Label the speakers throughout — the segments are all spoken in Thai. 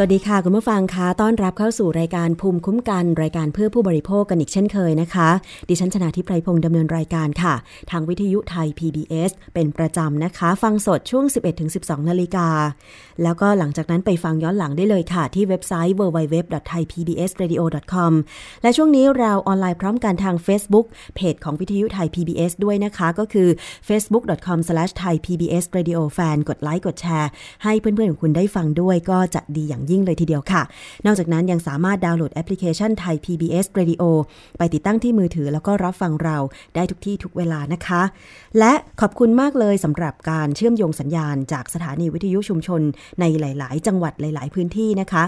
Speaker 1: สวัสดีค่ะ คุณผู้ฟังคะต้อนรับเข้าสู่รายการภูมิคุ้มกัน รายการเพื่อผู้บริโภคกันอีกเช่นเคยนะคะ ดิฉันชนะทิพไพรพงศ์ดำเนินรายการค่ะ ทางวิทยุไทย PBS เป็นประจำนะคะ ฟังสดช่วง 11-12 นาฬิกา แล้วก็หลังจากนั้นไปฟังย้อนหลังได้เลยค่ะ ที่เว็บไซต์ www.thaipbsradio.com และช่วงนี้เราออนไลน์พร้อมกันทาง Facebook เพจของวิทยุไทย PBS ด้วยนะคะ ก็คือ facebook.com/thaipbsradiofan กดไลค์กดแชร์ให้เพื่อนๆของคุณได้ฟังด้วยก็จะดีอย่างยิ่งเลยทีเดียวค่ะ นอกจากนั้นยังสามารถดาวน์โหลดแอปพลิเคชันไทย PBS Radio ไปติดตั้งที่มือถือแล้วก็รับฟังเราได้ทุกที่ทุกเวลานะคะ และขอบคุณมากเลยสำหรับการเชื่อมโยงสัญญาณ จากสถานีวิทยุชุมชนในหลาย ๆ จังหวัดหลาย ๆ พื้นที่นะคะ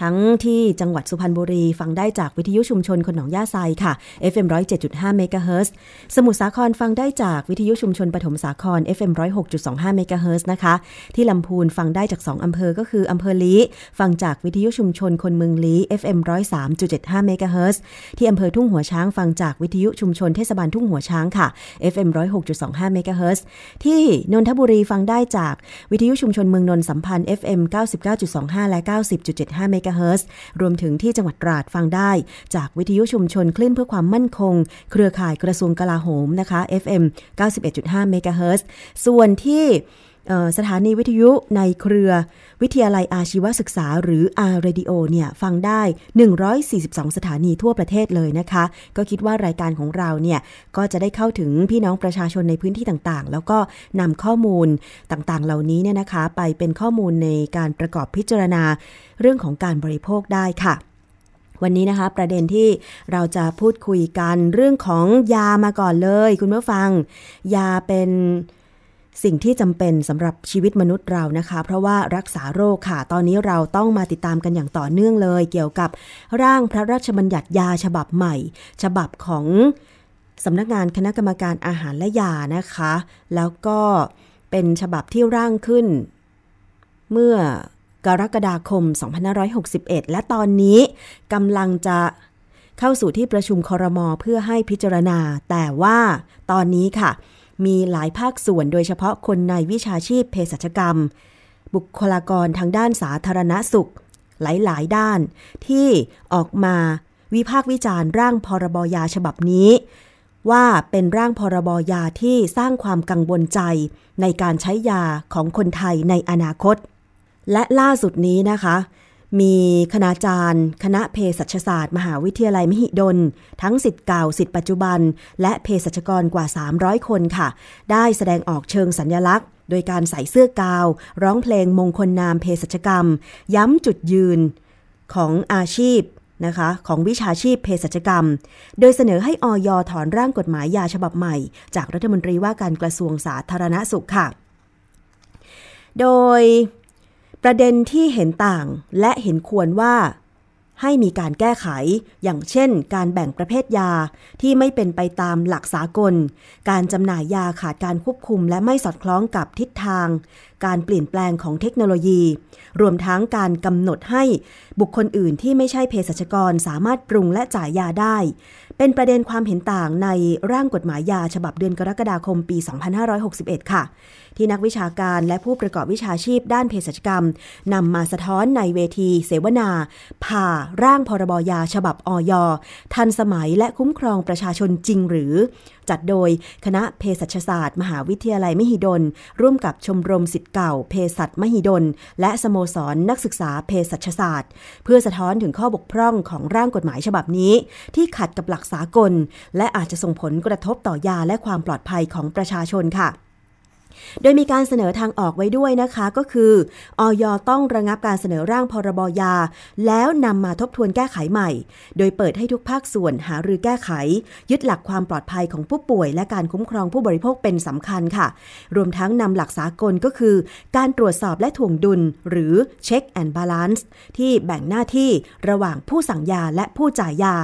Speaker 1: ทั้งที่จังหวัดสุพรรณบุรี ฟังได้จากวิทยุชุมชนคนหนองย่าไซค่ะ FM 107.5เมกะเฮิรตซ์สมุทรสาครฟังได้จากวิทยุชุมชนปฐมสาคร FM 106.25เมกะเฮิรตซ์นะคะ ที่ลำพูนฟังได้จาก 2 อำเภอก็คืออำเภอลี้ฟังจากวิทยุชุมชนคนเมืองลี้ FM 103.75เมกะเฮิรตซ์ที่อำเภอทุ่งหัวช้างฟังจากวิทยุชุมชนเทศบาลทุ่งหัวช้างค่ะ FM 106.25เมกะเฮิรตซ์ที่นนทบุรีฟังได้จากวิทยุชุมชนเมืองนนท์สัมพันธ์ FM 99.25 และ 90.75เมกะเฮิรตซ์รวมถึงที่จังหวัดตราดฟังได้ จากวิทยุชุมชนคลื่นเพื่อความมั่นคง เครือข่ายกระทรวงกลาโหมนะคะ FM 91.5เมกะเฮิรตซ์ส่วนที่ สถานีวิทยุในเครือวิทยาลัยอาชีวศึกษาหรือ R Radio เนี่ย ฟังได้ 142 สถานีทั่วประเทศเลยนะคะ ก็คิดว่ารายการของเราเนี่ย ก็จะได้เข้าถึงพี่น้องประชาชนในพื้นที่ต่างๆ แล้วก็นำข้อมูลต่างๆ เหล่านี้เนี่ยนะคะ ไปเป็นข้อมูลในการประกอบพิจารณาเรื่องของการบริโภคได้ค่ะวันนี้นะคะประเด็นที่เราจะพูดคุยกันเรื่องของยามาก่อนเลย คุณผู้ฟัง ยาเป็น สิ่งที่จำเป็นสำหรับชีวิตมนุษย์เรานะคะ เพราะว่ารักษาโรคค่ะ ตอนนี้เราต้องมาติดตามกันอย่างต่อเนื่องเลย เกี่ยวกับร่างพระราชบัญญัติยาฉบับใหม่ ฉบับของสำนักงานคณะกรรมการอาหารและยานะคะ แล้วก็เป็นฉบับที่ร่างขึ้น เมื่อกรกฎาคม 2561 และตอนนี้กำลังจะเข้าสู่ที่ประชุมคอรมอเพื่อให้พิจารณา แต่ว่าตอนนี้ค่ะ มีหลายภาคส่วนโดยเฉพาะคนในวิชาชีพเภสัชกรรม บุคลากรทางด้านสาธารณสุข หลายๆ ด้าน ที่ออกมาวิพากษ์วิจารณ์ร่างพรบยาฉบับนี้ ว่าเป็นร่างพรบยาที่สร้างความกังวลใจในการใช้ยาของคนไทยในอนาคต และล่าสุดนี้นะคะ มีคณาจารย์ คณะเภสัชศาสตร์ มหาวิทยาลัยมหิดล ทั้งสิทธิ์เก่าสิทธิ์ปัจจุบัน และเภสัชกรกว่า 300 คนค่ะ ได้แสดงออกเชิงสัญญลักษณ์ โดยการใส่เสื้อกาว ร้องเพลงมงคลนามเภสัชกรรม ย้ำจุดยืนของอาชีพนะคะของวิชาชีพเภสัชกรรม โดยเสนอให้ออยถอนร่างกฎหมายยาฉบับใหม่ จากรัฐมนตรีว่าการกระทรวงสาธารณสุขค่ะ โดย ประเด็นที่เห็นต่างและเห็นควรว่า ให้มีการแก้ไข อย่างเช่น การแบ่งประเภทยาที่ไม่เป็นไปตามหลักสากล การจำหน่ายยาขาดการควบคุม และไม่สอดคล้องกับทิศทาง การเปลี่ยนแปลงของเทคโนโลยี รวมทั้งการกำหนดให้บุคคลอื่นที่ไม่ใช่เภสัชกรสามารถปรุงและจ่ายยาได้ เป็นประเด็นความเห็นต่างในร่างกฎหมายยาฉบับเดือนกรกฎาคมปี 2561 ค่ะ ที่นักวิชาการและผู้ประกอบวิชาชีพด้านเภสัชกรรมนำมาสะท้อนในเวที เสวนา ผ่าร่างพรบยาฉบับอยทันสมัยและคุ้มครองประชาชนจริงหรือ จัดโดยคณะเภสัชศาสตร์ มหาวิทยาลัยมหิดล ร่วมกับชมรมสิทธิ์เก่าเภสัชมหิดล และสโมสรนนักศึกษาเภสัชศาสตร์ เพื่อสะท้อนถึงข้อบกพร่องของร่างกฎหมายฉบับนี้ ที่ขัดกับหลักสากล และอาจจะส่งผลกระทบต่อยาและความปลอดภัยของประชาชนค่ะ โดยมีการเสนอทางออกไว้ด้วยนะคะก็คือออยต้องระงับการเสนอร่างพรบยา แล้วนำมาทบทวนแก้ไขใหม่ โดยเปิดให้ทุกภาคส่วนหารือแก้ไข ยึดหลักความปลอดภัยของผู้ป่วย และการคุ้มครองผู้บริโภคเป็นสำคัญค่ะ รวมทั้งนำหลักสากลก็คือ การตรวจสอบและถ่วงดุล หรือ check and balance ที่แบ่งหน้าที่ระหว่างผู้สั่งยาและผู้จ่ายยา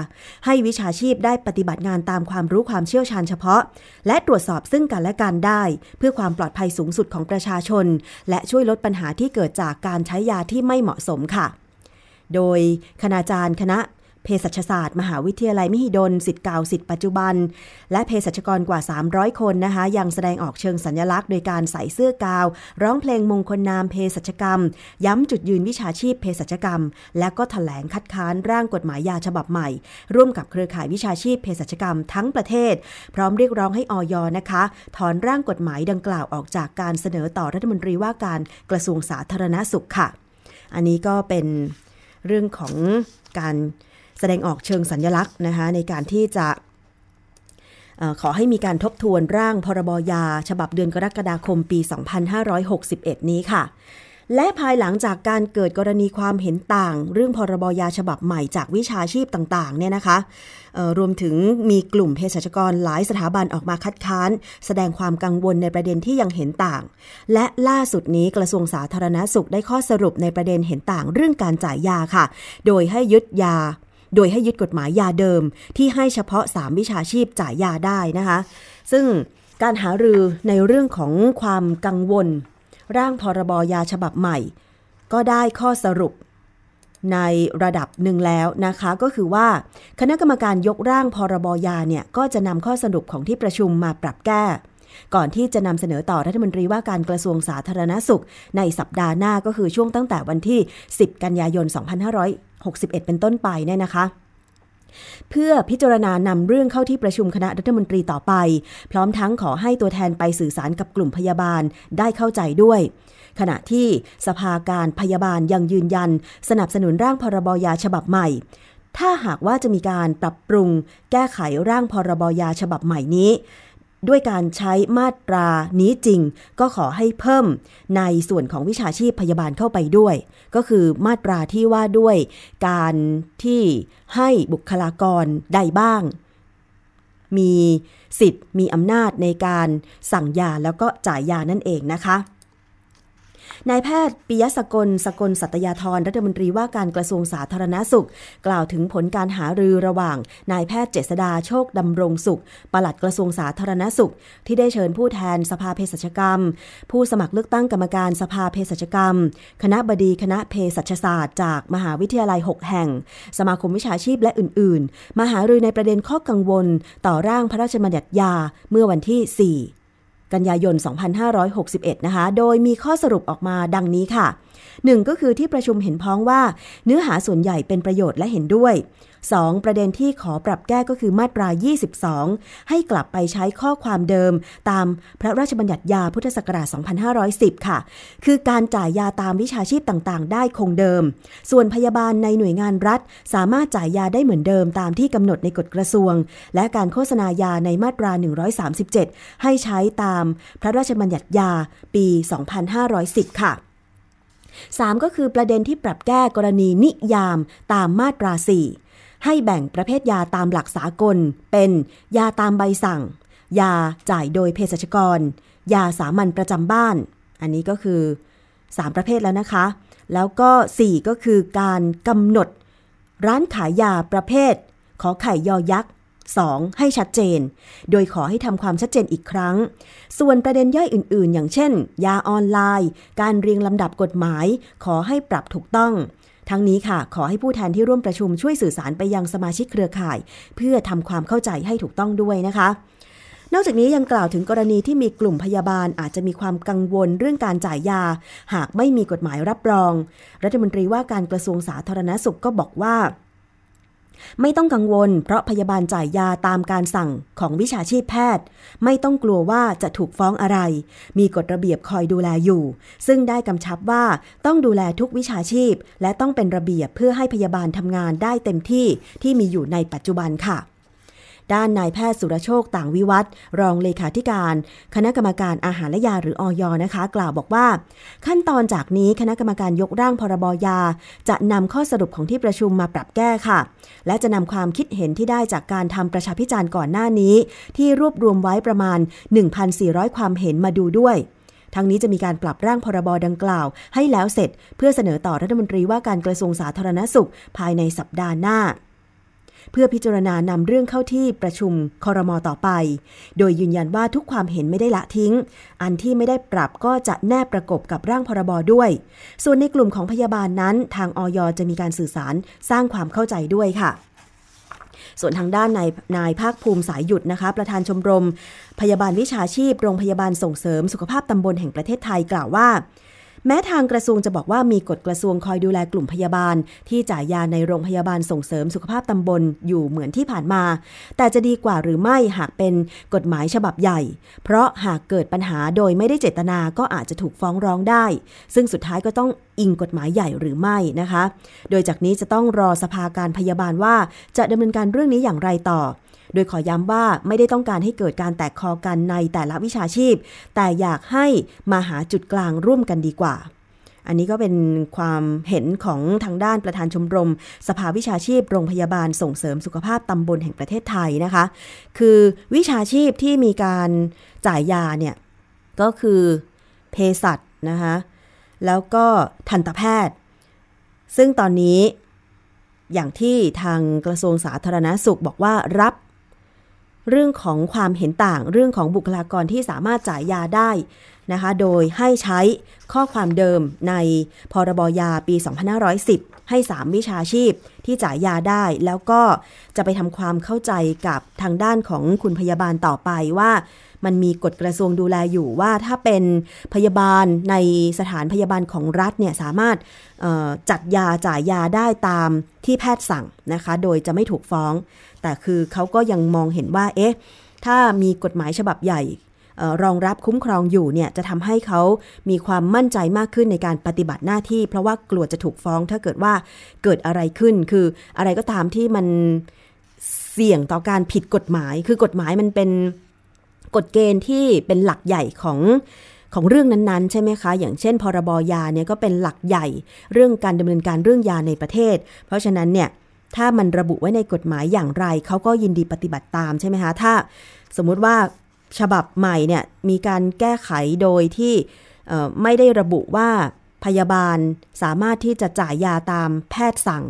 Speaker 1: ให้วิชาชีพได้ปฏิบัติงานตามความรู้ความเชี่ยวชาญเฉพาะ และตรวจสอบซึ่งกันและกันได้ เพื่อความปลอดภัยสูงสุดของประชาชน และช่วยลดปัญหาที่เกิดจากการใช้ยาที่ไม่เหมาะสมค่ะ โดยคณาจารย์คณะ เภสัชศาสตร์ มหาวิทยาลัยมหิดลสิทธิ์เก่าสิทธิ์ปัจจุบัน และเภสัชกรกว่า 300 คนนะคะ ยังแสดงออกเชิงสัญลักษณ์โดยการใส่เสื้อกาว ร้องเพลงมงคลนามเภสัชกรรม ย้ำจุดยืนวิชาชีพเภสัชกรรม และก็ถแถลงคัดค้านร่างกฎหมายยาฉบับใหม่ ร่วมกับเครือข่ายวิชาชีพเภสัชกรรมทั้งประเทศ พร้อมเรียกร้องให้ออยนะคะ ถอนร่างกฎหมายดังกล่าวออกจากการเสนอต่อรัฐมนตรีว่าการกระทรวงสาธารณสุขค่ะ อันนี้ก็เป็นเรื่องของการ แสดงออกเชิงสัญญลักษณ์นะคะในการที่จะขอให้มีการทบทวนร่างพรบยา ฉบับเดือนกรกฎาคมปี 2561 นี้ค่ะ และภายหลังจากการเกิดกรณีความเห็นต่าง เรื่องพรบยาฉบับใหม่จากวิชาชีพต่างๆเนี่ยนะคะรวมถึงมีกลุ่มเภสัชกรหลายสถาบันออกมาคัดค้าน แสดงความกังวลในประเด็นที่ยังเห็นต่าง และล่าสุดนี้กระทรวงสาธารณาสุขได้ข้อสรุปในประเด็นเห็นต่างเรื่องการจ่ายยาค่ะ โดยให้ยึดยา โดยให้ยึดกฎหมายยาเดิมที่ให้เฉพาะ 3 วิชาชีพจ่ายยาได้นะคะ ซึ่งการหารือในเรื่องของความกังวล ร่างพรบยาฉบับใหม่ ก็ได้ข้อสรุปในระดับหนึ่งแล้วนะคะ ก็คือว่าคณะกรรมการยกร่างพรบยาเนี่ย ก็จะนำข้อสรุปของที่ประชุมมาปรับแก้ ก่อนที่จะนำเสนอต่อรัฐมนตรีว่าการกระทรวงสาธารณสุข ในสัปดาห์หน้าก็คือช่วงตั้งแต่วันที่ 10 กันยายน 2500 2561 เป็นต้นไปเนี่ยนะคะ เพื่อพิจารณานำเรื่องเข้าที่ประชุมคณะรัฐมนตรีต่อไป พร้อมทั้งขอให้ตัวแทนไปสื่อสารกับกลุ่มพยาบาลได้เข้าใจด้วยขณะที่สภาการพยาบาลยังยืนยัน สนับสนุนร่างพรบยาฉบับใหม่ ถ้าหากว่าจะมีการปรับปรุง แก้ไขร่างพรบยาฉบับใหม่นี้ ด้วยการใช้มาตรานี้จริง ก็ขอให้เพิ่มในส่วนของวิชาชีพพยาบาลเข้าไปด้วย ก็คือมาตราที่ว่าด้วยการที่ให้บุคลากรใดบ้าง มีสิทธิ์มีอำนาจในการสั่งยาแล้วก็จ่ายยานั่นเองนะคะ นายแพทย์ปิยสกลสกลสัตยาธรรัฐมนตรีว่าการกระทรวงสาธารณาสุข กล่าวถึงผลการหารือระหว่างนายแพทย์เจษดาโชคดำรงสุข ปลัดกระทรวงสาธารณาสุข ที่ได้เชิญผู้แทนสภาเภสัชกรรม ผู้สมัครเลือกตั้งกรรมการสภาเภสัชกรรม คณะบดีคณะเภสัชศาสตร์จากมหาวิทยาลัย 6 แห่ง สมาคมวิชาชีพและอื่น ๆ มาหารือในประเด็นข้อกังวล ต่อร่างพระราชบัญญัติยาเมื่อวันที่ 4 กันยายน 2561 นะคะ โดยมีข้อสรุปออกมาดังนี้ค่ะหนึ่งก็คือที่ประชุมเห็นพ้องว่า เนื้อหาส่วนใหญ่เป็นประโยชน์และเห็นด้วย 2. ประเด็นที่ขอปรับแก้ก็คือมาตรา 22 ให้กลับไปใช้ข้อความเดิม ตามพระราชบัญญัติยาพุทธศักราช 2510 ค่ะ คือการจ่ายยาตามวิชาชีพต่างๆ ได้คงเดิม ส่วนพยาบาลในหน่วยงานรัฐ สามารถจ่ายยาได้เหมือนเดิมตามที่กำหนดในกฎกระทรวง และการโฆษณายาในมาตรา 137 ให้ใช้ตามพระราชบัญญัติยาปี 2510 ค่ะ 3. ก็คือประเด็นที่ปรับแก้กรณีนิยามตามมาตรา 4 ให้แบ่งประเภทยาตามหลักสากล เป็นยาตามใบสั่ง ยาจ่ายโดยเภสัชกร ยาสามัญประจำบ้าน อันนี้ก็คือ 3 ประเภทแล้วนะคะ แล้วก็ 4 ก็คือการกำหนด ร้านขายยาประเภท ขอไข่ยอยักษ์ 2. ให้ชัดเจน โดยขอให้ทำความชัดเจนอีกครั้ง ส่วนประเด็นย่อยอื่น ๆ อย่างเช่น ยาออนไลน์ การเรียงลำดับกฎหมาย ขอให้ปรับถูกต้อง ทั้งนี้ค่ะ ขอให้ผู้แทนที่ร่วมประชุมช่วยสื่อสารไปยังสมาชิกเครือข่าย เพื่อทำความเข้าใจให้ถูกต้องด้วยนะคะนอกจากนี้ยังกล่าวถึงกรณีที่มีกลุ่มพยาบาลอาจจะมีความกังวลเรื่องการจ่ายยา หากไม่มีกฎหมายรับรอง รัฐมนตรีว่าการกระทรวงสาธารณสุขก็บอกว่า ไม่ต้องกังวล เพราะพยาบาลจ่ายยาตามการสั่งของวิชาชีพแพทย์ ไม่ต้องกลัวว่าจะถูกฟ้องอะไร มีกฎระเบียบคอยดูแลอยู่ ซึ่งได้กำชับว่าต้องดูแลทุกวิชาชีพ และต้องเป็นระเบียบเพื่อให้พยาบาลทำงานได้เต็มที่ที่มีอยู่ในปัจจุบันค่ะ ด้านนายแพทย์สุรโชคต่างวิวัฒรองเลขาธิการ คณะกรรมการอาหารและยาหรืออยนะคะ กล่าวบอกว่า ขั้นตอนจากนี้คณะกรรมการยกร่างพรบยา จะนำข้อสรุปของที่ประชุมมาปรับแก้ค่ะ และจะนำความคิดเห็นที่ได้จากการทำประชาพิจารณ์ก่อนหน้านี้ ที่รวบรวมไว้ประมาณ 1,400 ความเห็นมาดูด้วยทั้งนี้จะมีการปรับร่างพรบดังกล่าว ให้แล้วเสร็จเพื่อเสนอต่อรัฐมนตรีว่าการกระทรวงสาธารณสุข ภายในสัปดาห์หน้า เพื่อพิจารณานำเรื่องเข้าที่ประชุมคอรมอต่อไป โดยยืนยันว่าทุกความเห็นไม่ได้ละทิ้ง อันที่ไม่ได้ปรับก็จะแนบประกบกับร่างพรบด้วย ส่วนในกลุ่มของพยาบาลนั้น ทางออยจะมีการสื่อสารสร้างความเข้าใจด้วยค่ะส่วนทางด้านนายนายภาคภูมิสายหยุดนะคะ ประธานชมรม พยาบาลวิชาชีพ โรงพยาบาลส่งเสริมสุขภาพตำบลแห่งประเทศไทยกล่าวว่า แม้ทางกระทรวงจะบอกว่ามีกฎกระทรวงคอยดูแลกลุ่มพยาบาล ที่จ่ายยาในโรงพยาบาลส่งเสริมสุขภาพตำบลอยู่เหมือนที่ผ่านมา แต่จะดีกว่าหรือไม่หากเป็นกฎหมายฉบับใหญ่ เพราะหากเกิดปัญหาโดยไม่ได้เจตนาก็อาจจะถูกฟ้องร้องได้ ซึ่งสุดท้ายก็ต้องอิงกฎหมายใหญ่หรือไม่นะคะ โดยจากนี้จะต้องรอสภาการพยาบาลว่าจะดำเนินการเรื่องนี้อย่างไรต่อ โดยขอย้ำว่าไม่ได้ต้องการให้เกิดการแตกคอกันในแต่ละวิชาชีพ แต่อยากให้มาหาจุดกลางร่วมกันดีกว่า อันนี้ก็เป็นความเห็นของทางด้านประธานชมรม สภาวิชาชีพโรงพยาบาลส่งเสริมสุขภาพตำบลแห่งประเทศไทยนะคะ คือวิชาชีพที่มีการจ่ายยาเนี่ยก็คือเภสัชนะคะแล้วก็ทันตแพทย์ ซึ่งตอนนี้อย่างที่ทางกระทรวงสาธารณาสุขบอกว่ารับ เรื่องของความเห็นต่าง เรื่องของบุคลากรที่สามารถจ่ายยาได้นะคะ โดยให้ใช้ข้อความเดิมในพรบยาปี 2510 ให้ 3 วิชาชีพที่จ่ายยาได้ แล้วก็จะไปทำความเข้าใจกับทางด้านของคุณพยาบาลต่อไปว่า มันมีกฎกระทรวงดูแลอยู่ว่าถ้าเป็นพยาบาลในสถานพยาบาลของรัฐเนี่ยสามารถจัดยาจ่ายยาได้ตามที่แพทย์สั่งนะคะ โดยจะไม่ถูกฟ้อง แต่คือเขาก็ยังมองเห็นว่า เอ๊ะ ถ้ามีกฎหมายฉบับใหญ่รองรับคุ้มครองอยู่เนี่ยจะทำให้เขามีความมั่นใจมากขึ้นในการปฏิบัติหน้าที่ เพราะว่ากลัวจะถูกฟ้องถ้าเกิดว่าเกิดอะไรขึ้น คืออะไรก็ตามที่มันเสี่ยงต่อการผิดกฎหมาย คือกฎหมายมันเป็น กฎเกณฑ์ที่เป็นหลักใหญ่ของของเรื่องนั้นๆ ใช่ไหมคะ อย่างเช่น พรบยาเนี่ยก็เป็นหลักใหญ่เรื่องการดำเนินการเรื่องยาในประเทศ เพราะฉะนั้นเนี่ยถ้ามันระบุไว้ในกฎหมายอย่างไรเขาก็ยินดีปฏิบัติตามใช่ไหมคะถ้าสมมุติว่าฉบับใหม่เนี่ยมีการแก้ไขโดยที่ไม่ได้ระบุว่าพยาบาลสามารถที่จะจ่ายยาตามแพทย์สั่ง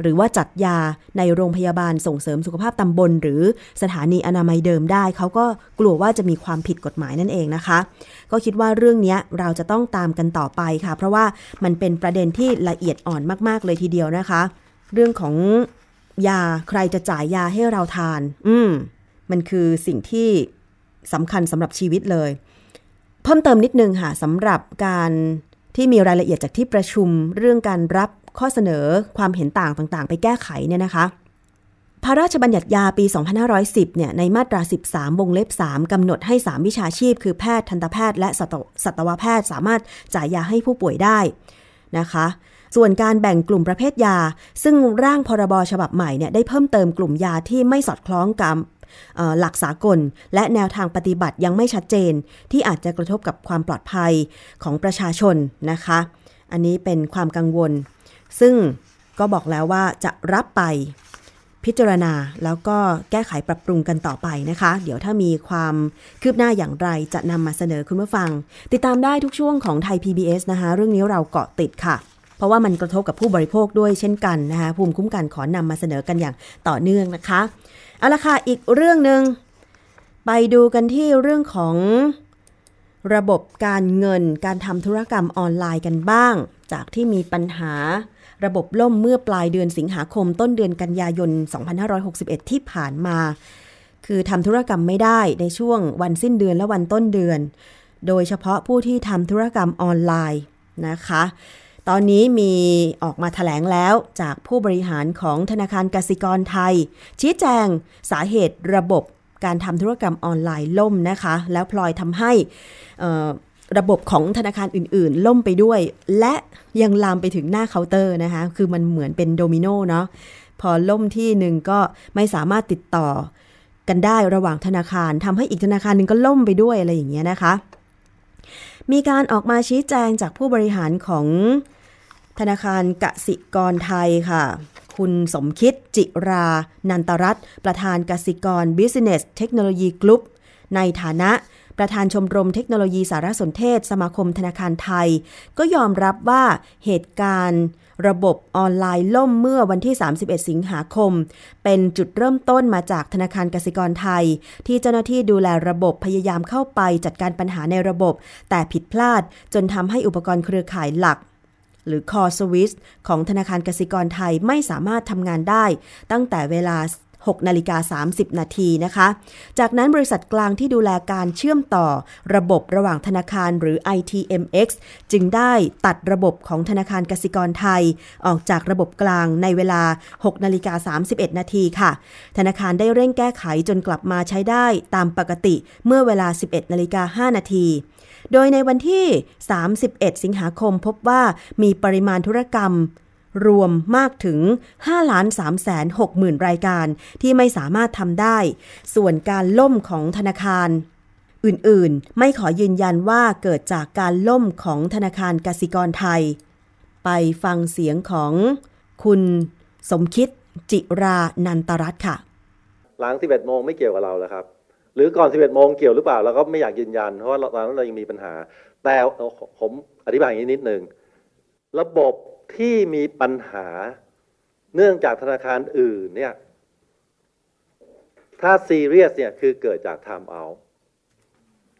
Speaker 1: หรือว่าจัดยาในโรงพยาบาลส่งเสริมสุขภาพตำบล หรือสถานีอนามัยเดิมได้ เขาก็กลัวว่าจะมีความผิดกฎหมายนั่นเองนะคะ ก็คิดว่าเรื่องนี้เราจะต้องตามกันต่อไปค่ะ เพราะว่ามันเป็นประเด็นที่ละเอียดอ่อนมาก ๆ เลยทีเดียวนะคะ เรื่องของยาใครจะจ่ายยาให้เราทาน อืมมันคือสิ่งที่สำคัญสำหรับชีวิตเลย เพิ่มเติมนิดนึงค่ะสำหรับการที่มีรายละเอียดจากที่ประชุมเรื่องการรับ ข้อเสนอความเห็นต่างต่างๆ ไปแก้ไขเนี่ยนะคะ พระราชบัญญัติยาปี 2510 เนี่ยในมาตรา 13 วงเล็บ 3 กำหนดให้ 3 วิชาชีพ คือแพทย์ทันตแพทย์และสัตวแพทย์สามารถจ่ายยาให้ผู้ป่วยได้นะคะส่วนการแบ่งกลุ่มประเภทยา ซึ่งร่างพรบฉบับใหม่เนี่ยได้เพิ่มเติมกลุ่มยาที่ไม่สอดคล้องกับหลักสากล และแนวทางปฏิบัติยังไม่ชัดเจน ที่อาจจะกระทบกับความปลอดภัยของประชาชนนะคะ อันนี้เป็นความกังวล ซึ่งก็บอกแล้วว่าจะรับไปพิจารณาแล้วก็แก้ไขปรับปรุงกันต่อไปนะคะ เดี๋ยวถ้ามีความคืบหน้าอย่างไรจะนำมาเสนอคุณผู้ฟัง ติดตามได้ทุกช่วงของไทย PBS นะคะ เรื่องนี้เราเกาะติดค่ะ เพราะว่ามันกระทบกับผู้บริโภคด้วยเช่นกันนะคะภูมิคุ้มกันขอนำมาเสนอกันอย่างต่อเนื่องนะคะเอาละค่ะอีกเรื่องหนึ่งไปดูกันที่เรื่องของระบบการเงินการทำธุรกรรมออนไลน์กันบ้าง จากที่มีปัญหา ระบบล่มเมื่อปลายเดือนสิงหาคมต้นเดือนกันยายน 2561 ที่ผ่านมา คือทำธุรกรรมไม่ได้ในช่วงวันสิ้นเดือนและวันต้นเดือน โดยเฉพาะผู้ที่ทำธุรกรรมออนไลน์นะคะ ตอนนี้มีออกมาถแถลงแล้วจากผู้บริหารของธนาคารกสิกรไทย ชี้แจงสาเหตุระบบการทำธุรกรรมออนไลน์ล่มนะคะ แล้วพลอยทำให้ ระบบของธนาคารอื่นๆ ล่มไปด้วย และยังลามไปถึงหน้าเคาน์เตอร์นะคะ คือมันเหมือนเป็นโดมิโนเนาะพอล่มที่หนึ่งก็ไม่สามารถติดต่อกันได้ระหว่างธนาคารทำให้อีกธนาคารหนึ่งก็ล่มไปด้วยอะไรอย่างเงี้ยนะคะ มีการออกมาชี้แจงจากผู้บริหารของธนาคารกสิกรไทยค่ะ คุณสมคิดจิรา นันตรัตประธานกสิกร Business Technology Group ในฐานะ ประธานชมรมเทคโนโลยีสารสนเทศ สมาคมธนาคารไทย ก็ยอมรับว่าเหตุการณ์ ระบบออนไลน์ล่มเมื่อวันที่ 31 สิงหาคม เป็นจุดเริ่มต้นมาจากธนาคารกสิกรไทย ที่เจ้าหน้าที่ดูแลระบบพยายามเข้าไปจัดการปัญหาในระบบ แต่ผิดพลาดจนทำให้อุปกรณ์เครือข่ายหลักหรือ Core Service ของธนาคารกสิกรไทยไม่สามารถทำงานได้ ตั้งแต่เวลา 6นาฬิกา30 นาทีนะคะ จากนั้นบริษัทกลางที่ดูแลการเชื่อมต่อระบบระหว่างธนาคารหรือ ITMX จึงได้ตัดระบบของธนาคารกสิกรไทย ออกจากระบบกลางในเวลา 6นาฬิกา31 นาทีค่ะ ธนาคารได้เร่งแก้ไขจนกลับมาใช้ได้ตามปกติเมื่อเวลา 11นาฬิกา5นาทีโดยในวันที่ 31 สิงหาคมพบว่ามีปริมาณธุรกรรม รวมมากถึง 5 ล้าน3แสน6หมื่นรายการที่ไม่สามารถทำได้ ส่วนการล่มของธนาคารอื่นๆ ไม่ขอยืนยันว่าเกิดจากการล่มของธนาคารกสิกรไทย ไปฟังเสียงของคุณสมคิดจิรานันตรัตค่ะ
Speaker 2: หลัง 11 โมงไม่เกี่ยวกับเราแล้วครับ หรือก่อน 11 โมงเกี่ยวหรือเปล่าเราก็ไม่อยากยืนยัน เพราะว่าตอนนั้นเรายังมีปัญหา แต่ผมอธิบายอย่างนี้นิดหนึ่งระบบ ที่มีปัญหาเนื่องจากธนาคารอื่นเนี่ย ถ้าซีเรียสเนี่ยคือเกิดจาก time out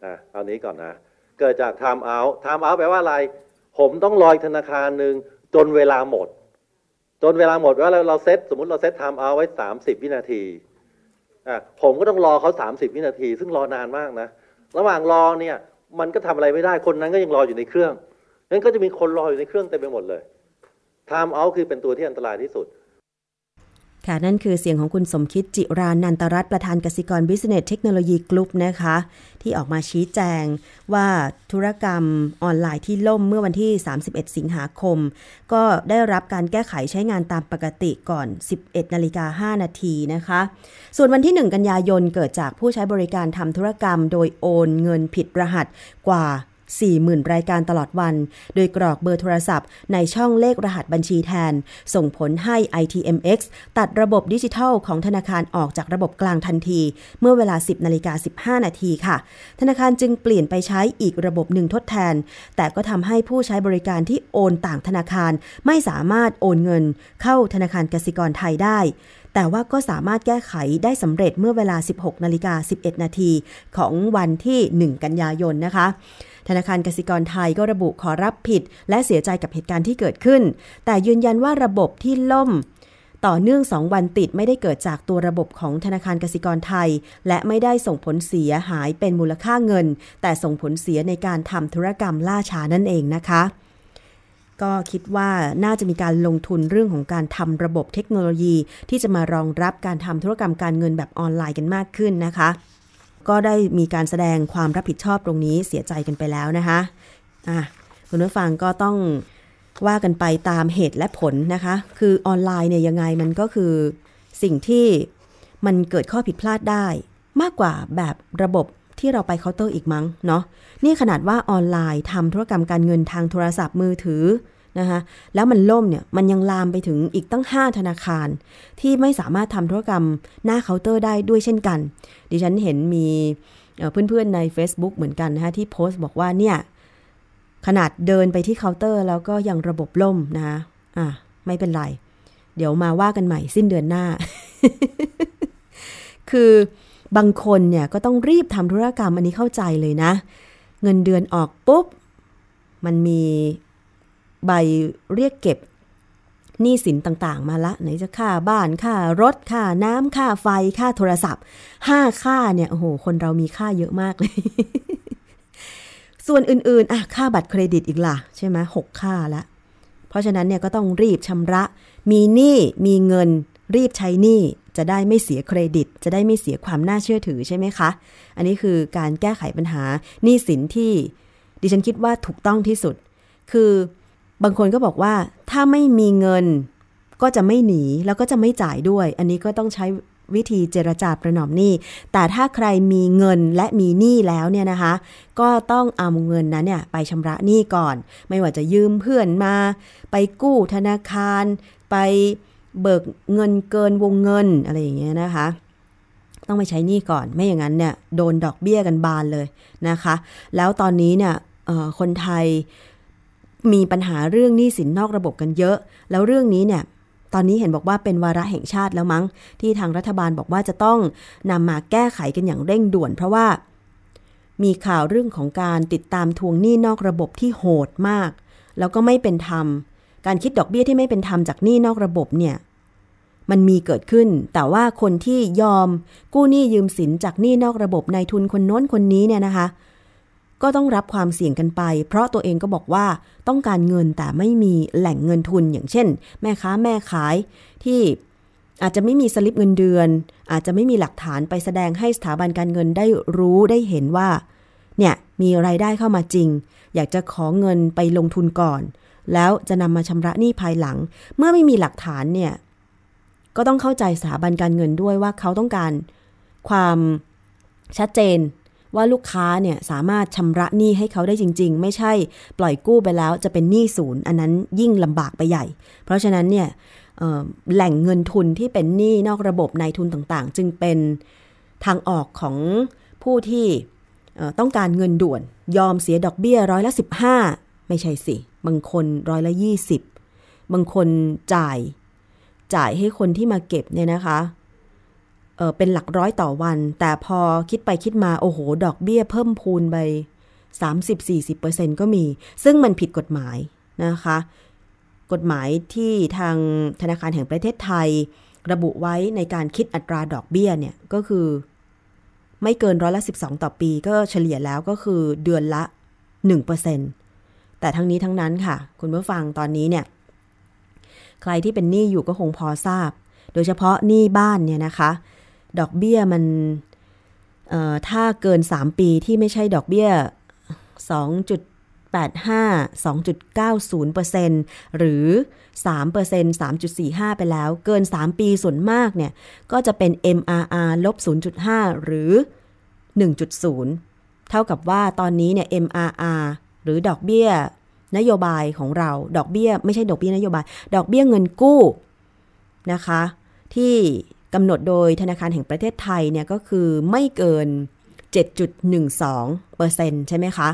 Speaker 2: อะเอานี้ก่อนนะ เกิดจาก time out time out แปลว่าอะไร ผมต้องรอธนาคารหนึ่งจนเวลาหมด จนเวลาหมดว่าเราเราเซตสมมติเราเซต time out ไว้ 30 วินาทีอะผมก็ต้องรอเขา 30 วินาที ซึ่งรอนานมากนะ ระหว่างรอเนี่ย มันก็ทำอะไรไม่ได้คนนั้นก็ยังรออยู่ในเครื่องนั้นก็จะมีคนรออยู่ในเครื่องเต็มไปหมดเลย time out คือเป็นตัวที่อันตรายที่สุด
Speaker 1: ค่ะ นั่นคือเสียงของคุณสมคิดจิรานันตรัตน์ประธานกสิกรบิซิเนส-เทคโนโลยีกรุ๊ปนะคะ ที่ออกมาชี้แจงว่าธุรกรรมออนไลน์ที่ล่มเมื่อวันที่ 31 สิงหาคม ก็ได้รับการแก้ไขใช้งานตามปกติก่อน 11 นาฬิกา 5 นาทีนะคะ ส่วนวันที่ 1 กันยายนเกิดจากผู้ใช้บริการทำธุรกรรม โดยโอนเงินผิดรหัสกว่า 40,000 รายการตลอดวัน โดยกรอกเบอร์โทรศัพท์ ในช่องเลขรหัสบัญชีแทน ส่งผลให้ ITMX ตัดระบบดิจิทัลของธนาคารออกจากระบบกลางทันที เมื่อเวลา 10นาฬิกา15 นาทีค่ะ ธนาคารจึงเปลี่ยนไปใช้อีกระบบหนึ่งทดแทน แต่ก็ทำให้ผู้ใช้บริการที่โอนต่างธนาคาร ไม่สามารถโอนเงิน เข้าธนาคารกสิกรไทยได้ แต่ว่าก็สามารถแก้ไขได้สำเร็จเมื่อเวลา 16นาฬิกา11 นาทีของวันที่ 1 กันยายนนะคะ ธนาคารกสิกรไทยก็ระบุขอรับผิด และเสียใจกับเหตุการณ์ที่เกิดขึ้น แต่ยืนยันว่าระบบที่ล่ม ต่อเนื่อง2วันติดไม่ได้เกิดจากตัวระบบของธนาคารกสิกรไทย และไม่ได้ส่งผลเสียหายเป็นมูลค่าเงิน แต่ส่งผลเสียในการทำธุรกรรมล่าช้านั่นเองนะคะก็คิดว่าน่าจะมีการลงทุนเรื่องของการทำระบบเทคโนโลยี ที่จะมารองรับการทำธุรกรรมการเงินแบบออนไลน์กันมากขึ้นนะคะ ก็ได้มีการแสดงความรับผิดชอบตรงนี้เสียใจกันไปแล้วนะคะอะคุณผู้ฟังก็ต้องว่ากันไปตามเหตุและผลนะคะ คือออนไลน์เนี่ยยังไงมันก็คือสิ่งที่มันเกิดข้อผิดพลาดได้ มากกว่าแบบระบบที่เราไปเคาน์เตอร์อีกมั้งเนาะนี่ขนาดว่าออนไลน์ทำธุรกรรมการเงินทางโทรศัพท์มือถือ นะคะแล้วมันล่มเนี่ยมันยังลามไปถึงอีกตั้ง 5 ธนาคาร ที่ไม่สามารถทำธุรกรรมหน้าเคาน์เตอร์ได้ด้วยเช่นกัน ดิฉันเห็นมีเพื่อนๆใน Facebook เหมือนกันนะคะที่โพสต์บอกว่าเนี่ยขนาดเดินไปที่เคาน์เตอร์ แล้วก็ยังระบบล่มนะคะอะไม่เป็นไร เดี๋ยวมาว่ากันใหม่สิ้นเดือนหน้า คือบางคนเนี่ยก็ต้องรีบทำธุรกรรมอันนี้เข้าใจเลยนะ เงินเดือนออกปุ๊บ มันมี ใบเรียกเก็บหนี้สินต่างๆ มาละ ไหนจะค่าบ้านค่ารถค่าน้ำค่าไฟค่าโทรศัพท์ห้าค่าเนี่ยโอ้โหคนเรามีค่าเยอะมากเลย ส่วนอื่นๆอะค่าบัตรเครดิตอีกล่ะ ใช่ไหมหกค่าละ เพราะฉะนั้นเนี่ยก็ต้องรีบชำระ มีหนี้มีเงิน รีบใช้หนี้จะได้ไม่เสียเครดิต จะได้ไม่เสียความน่าเชื่อถือใช่ไหมคะ อันนี้คือการแก้ไขปัญหาหนี้สินที่ ดิฉันคิดว่าถูกต้องที่สุด คือ บางคนก็บอกว่าถ้าไม่มีเงินก็จะไม่หนีแล้วก็จะไม่จ่ายด้วย อันนี้ก็ต้องใช้วิธีเจรจาประนอมหนี้ แต่ถ้าใครมีเงินและมีหนี้แล้วเนี่ยนะคะ ก็ต้องเอาเงินนั้นเนี่ยไปชำระหนี้ก่อน ไม่ว่าจะยืมเพื่อนมา ไปกู้ธนาคาร ไปเบิกเงินเกินวงเงินอะไรอย่างเงี้ยนะคะ ต้องไปใช้หนี้ก่อน ไม่อย่างนั้นเนี่ยโดนดอกเบี้ยกันบานเลยนะคะ แล้วตอนนี้เนี่ยคนไทย มีปัญหาเรื่องหนี้สินนอกระบบกันเยอะ แล้วเรื่องนี้เนี่ยตอนนี้เห็นบอกว่าเป็นวาระแห่งชาติแล้วมั้ง ที่ทางรัฐบาลบอกว่าจะต้องนำมาแก้ไขกันอย่างเร่งด่วน เพราะว่า มีข่าวเรื่องของการติดตามทวงหนี้นอกระบบที่โหดมาก แล้วก็ไม่เป็นธรรม การคิดดอกเบี้ยที่ไม่เป็นธรรมจากหนี้นอกระบบเนี่ยมันมีเกิดขึ้น แต่ว่าคนที่ยอมกู้หนี้ยืมสินจากหนี้นอกระบบในทุนคนโน้นคนนี้เนี่ยนะคะ ก็ต้องรับความเสี่ยงกันไป เพราะตัวเองก็บอกว่าต้องการเงินแต่ไม่มีแหล่งเงินทุน อย่างเช่น แม่ค้าแม่ขายที่อาจจะไม่มีสลิปเงินเดือน อาจจะไม่มีหลักฐานไปแสดงให้สถาบันการเงินได้รู้ได้เห็นว่า เนี่ยมีไรายได้เข้ามาจริง อยากจะขอเงินไปลงทุนก่อน แล้วจะนำมาชำระหนี้ภายหลัง เมื่อไม่มีหลักฐานเนี่ยก็ต้องเข้าใจสถาบันการเงินด้วยว่าเขาต้องการความชัดเจน ว่าลูกค้าเนี่ยสามารถชำระหนี้ให้เขาได้จริง ๆ ไม่ใช่ปล่อยกู้ไปแล้วจะเป็นหนี้ศูนย์ อันนั้นยิ่งลำบากไปใหญ่ เพราะฉะนั้นเนี่ยแหล่งเงินทุนที่เป็นหนี้นอกระบบในทุนต่างๆ จึงเป็นทางออกของผู้ที่ต้องการเงินด่วน ยอมเสียดอกเบี้ยร้อยละ 15 ไม่ใช่สิ บางคนร้อยละ 20 บางคนจ่าย จ่ายให้คนที่มาเก็บเนี่ยนะคะ เเป็นหลักร้อยต่อวัน แต่พอคิดไปคิดมาโอ้โห ดอกเบี้ยเพิ่มพูนไป 30-40%ก็มี ซึ่งมันผิดกฎหมายนะคะ กฎหมายที่ทางธนาคารแห่งประเทศไทย ระบุไว้ในการคิดอัตราดอกเบี้ยเนี่ยก็คือ ไม่เกินร้อยละ 12 ต่อปีก็เฉลี่ยแล้วก็คือเดือนละ 1%แต่ทั้งนี้ทั้งนั้นค่ะ คุณผู้ฟังตอนนี้เนี่ย ใครที่เป็นหนี้อยู่ก็คงพอทราบ โดยเฉพาะหนี้บ้านเนี่ยนะคะ ดอกเบี้ยมันถ้าเกิน 3 ปีที่ไม่ใช่ดอกเบี้ย 2.85 2.90%หรือ 3% 3.45 ไปแล้ว เกิน 3 ปีส่วนมากเนี่ย ก็จะเป็น MRR ลบ 0.5 หรือ 1.0 เท่ากับว่าตอนนี้เนี่ย MRR หรือดอกเบี้ยนโยบายของเรา ดอกเบี้ย ไม่ใช่ดอกเบี้ยนโยบาย ดอกเบี้ยเงินกู้นะคะ ที่ กำหนดโดยธนาคารแห่งประเทศไทยเนี่ยก็คือไม่เกิน 7.12%ใช่ไหมคะ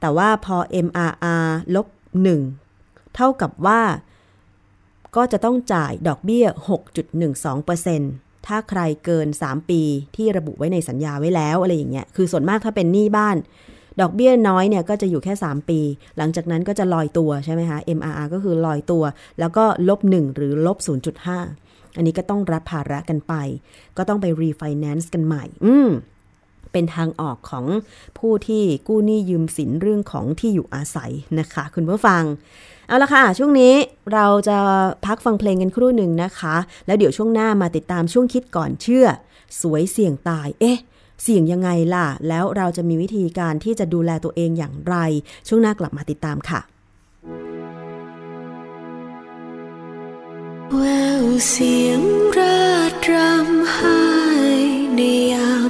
Speaker 1: แต่ว่าพอ MRR ลบ 1 เท่ากับว่า ก็จะต้องจ่ายดอกเบี้ย 6.12%ถ้าใครเกิน 3 ปีที่ระบุไว้ในสัญญาไว้แล้วอะไรอย่างเงี้ย คือส่วนมากถ้าเป็นหนี้บ้าน ดอกเบี้ยน้อยเนี่ยก็จะอยู่แค่ 3 ปี หลังจากนั้นก็จะลอยตัวใช่ไหมคะ MRR ก็คือลอยตัว แล้วก็ลบ 1 หรือลบ 0.5 อันนี้ก็ต้องรับภาระกันไป ก็ต้องไปรีไฟแนนซ์กันใหม่ อืมเป็นทางออกของผู้ที่กู้หนี้ยืมสินเรื่องของที่อยู่อาศัยนะคะ คุณผู้ฟัง เอาละค่ะ ช่วงนี้เราจะพักฟังเพลงกันครู่หนึ่งนะคะ แล้วเดี๋ยวช่วงหน้ามาติดตามช่วงคิดก่อนเชื่อ สวยเสี่ยงตาย เอ๊ะ เสี่ยงยังไงล่ะ แล้วเราจะมีวิธีการที่จะดูแลตัวเองอย่างไร ช่วงหน้ากลับมาติดตามค่ะ
Speaker 3: แววเสียงราดรำไห้ในยาม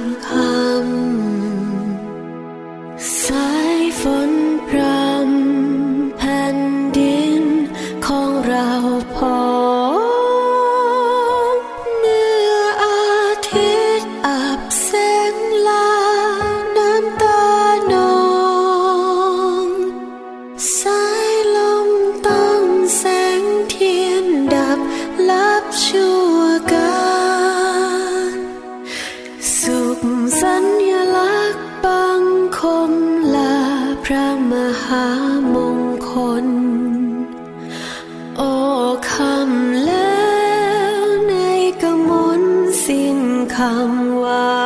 Speaker 3: ำหวา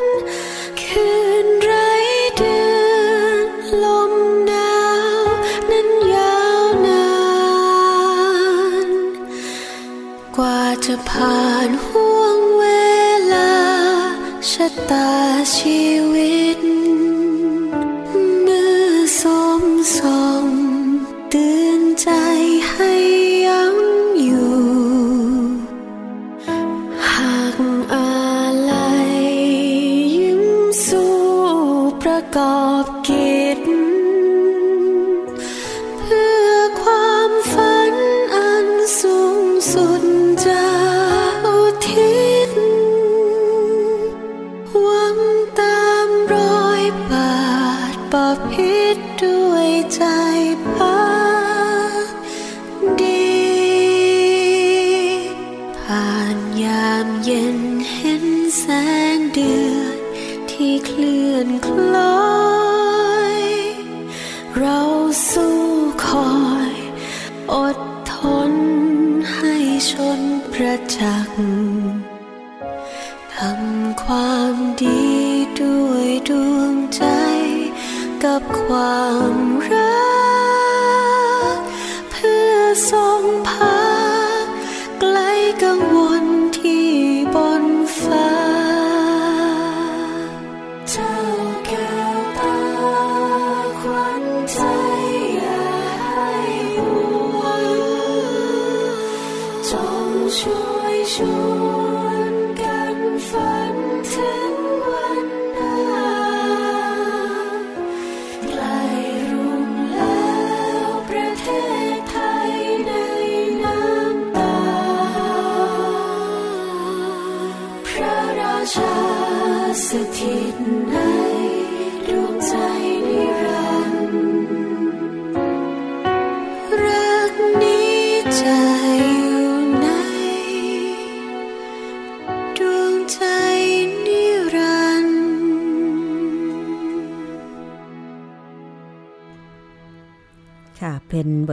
Speaker 3: นคืนไรเดือนลมหนาวนั้นยาว
Speaker 4: นานกว่าจะผ่านห่วงเวลา
Speaker 1: ชะตา
Speaker 4: ชีวิตมือสมสมตื่
Speaker 1: นใจ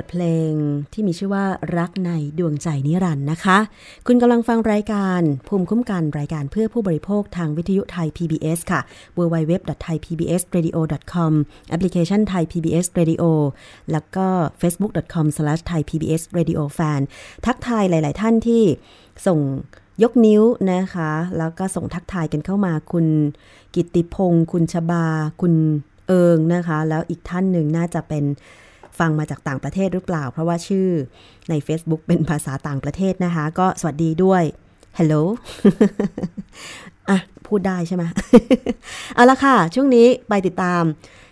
Speaker 1: เพลงที่มีชื่อว่ารักในดวงใจนิรันดร์นะคะ คุณกำลังฟังรายการภูมิคุ้มกันรายการเพื่อผู้บริโภคทางวิทยุไทย PBS ค่ะ www.thaipbsradio.com แอปพลิเคชัน Thai PBS Radio แล้วก็ facebook.com/thaipbsradiofan ทักทายหลาย ๆ ท่านที่ส่งยกนิ้วนะคะ แล้วก็ส่งทักทายกันเข้ามาคุณกิตติพงศ์คุณชบา คุณเอิงนะคะ แล้วอีกท่านหนึ่งน่าจะเป็น ฟังมาจากต่างประเทศหรือเปล่า เพราะว่าชื่อใน Facebook เป็นภาษาต่างประเทศนะคะ ก็สวัสดีด้วย Hello อะ พูดได้ใช่ไหมเอาละค่ะ ช่วงนี้ไปติดตาม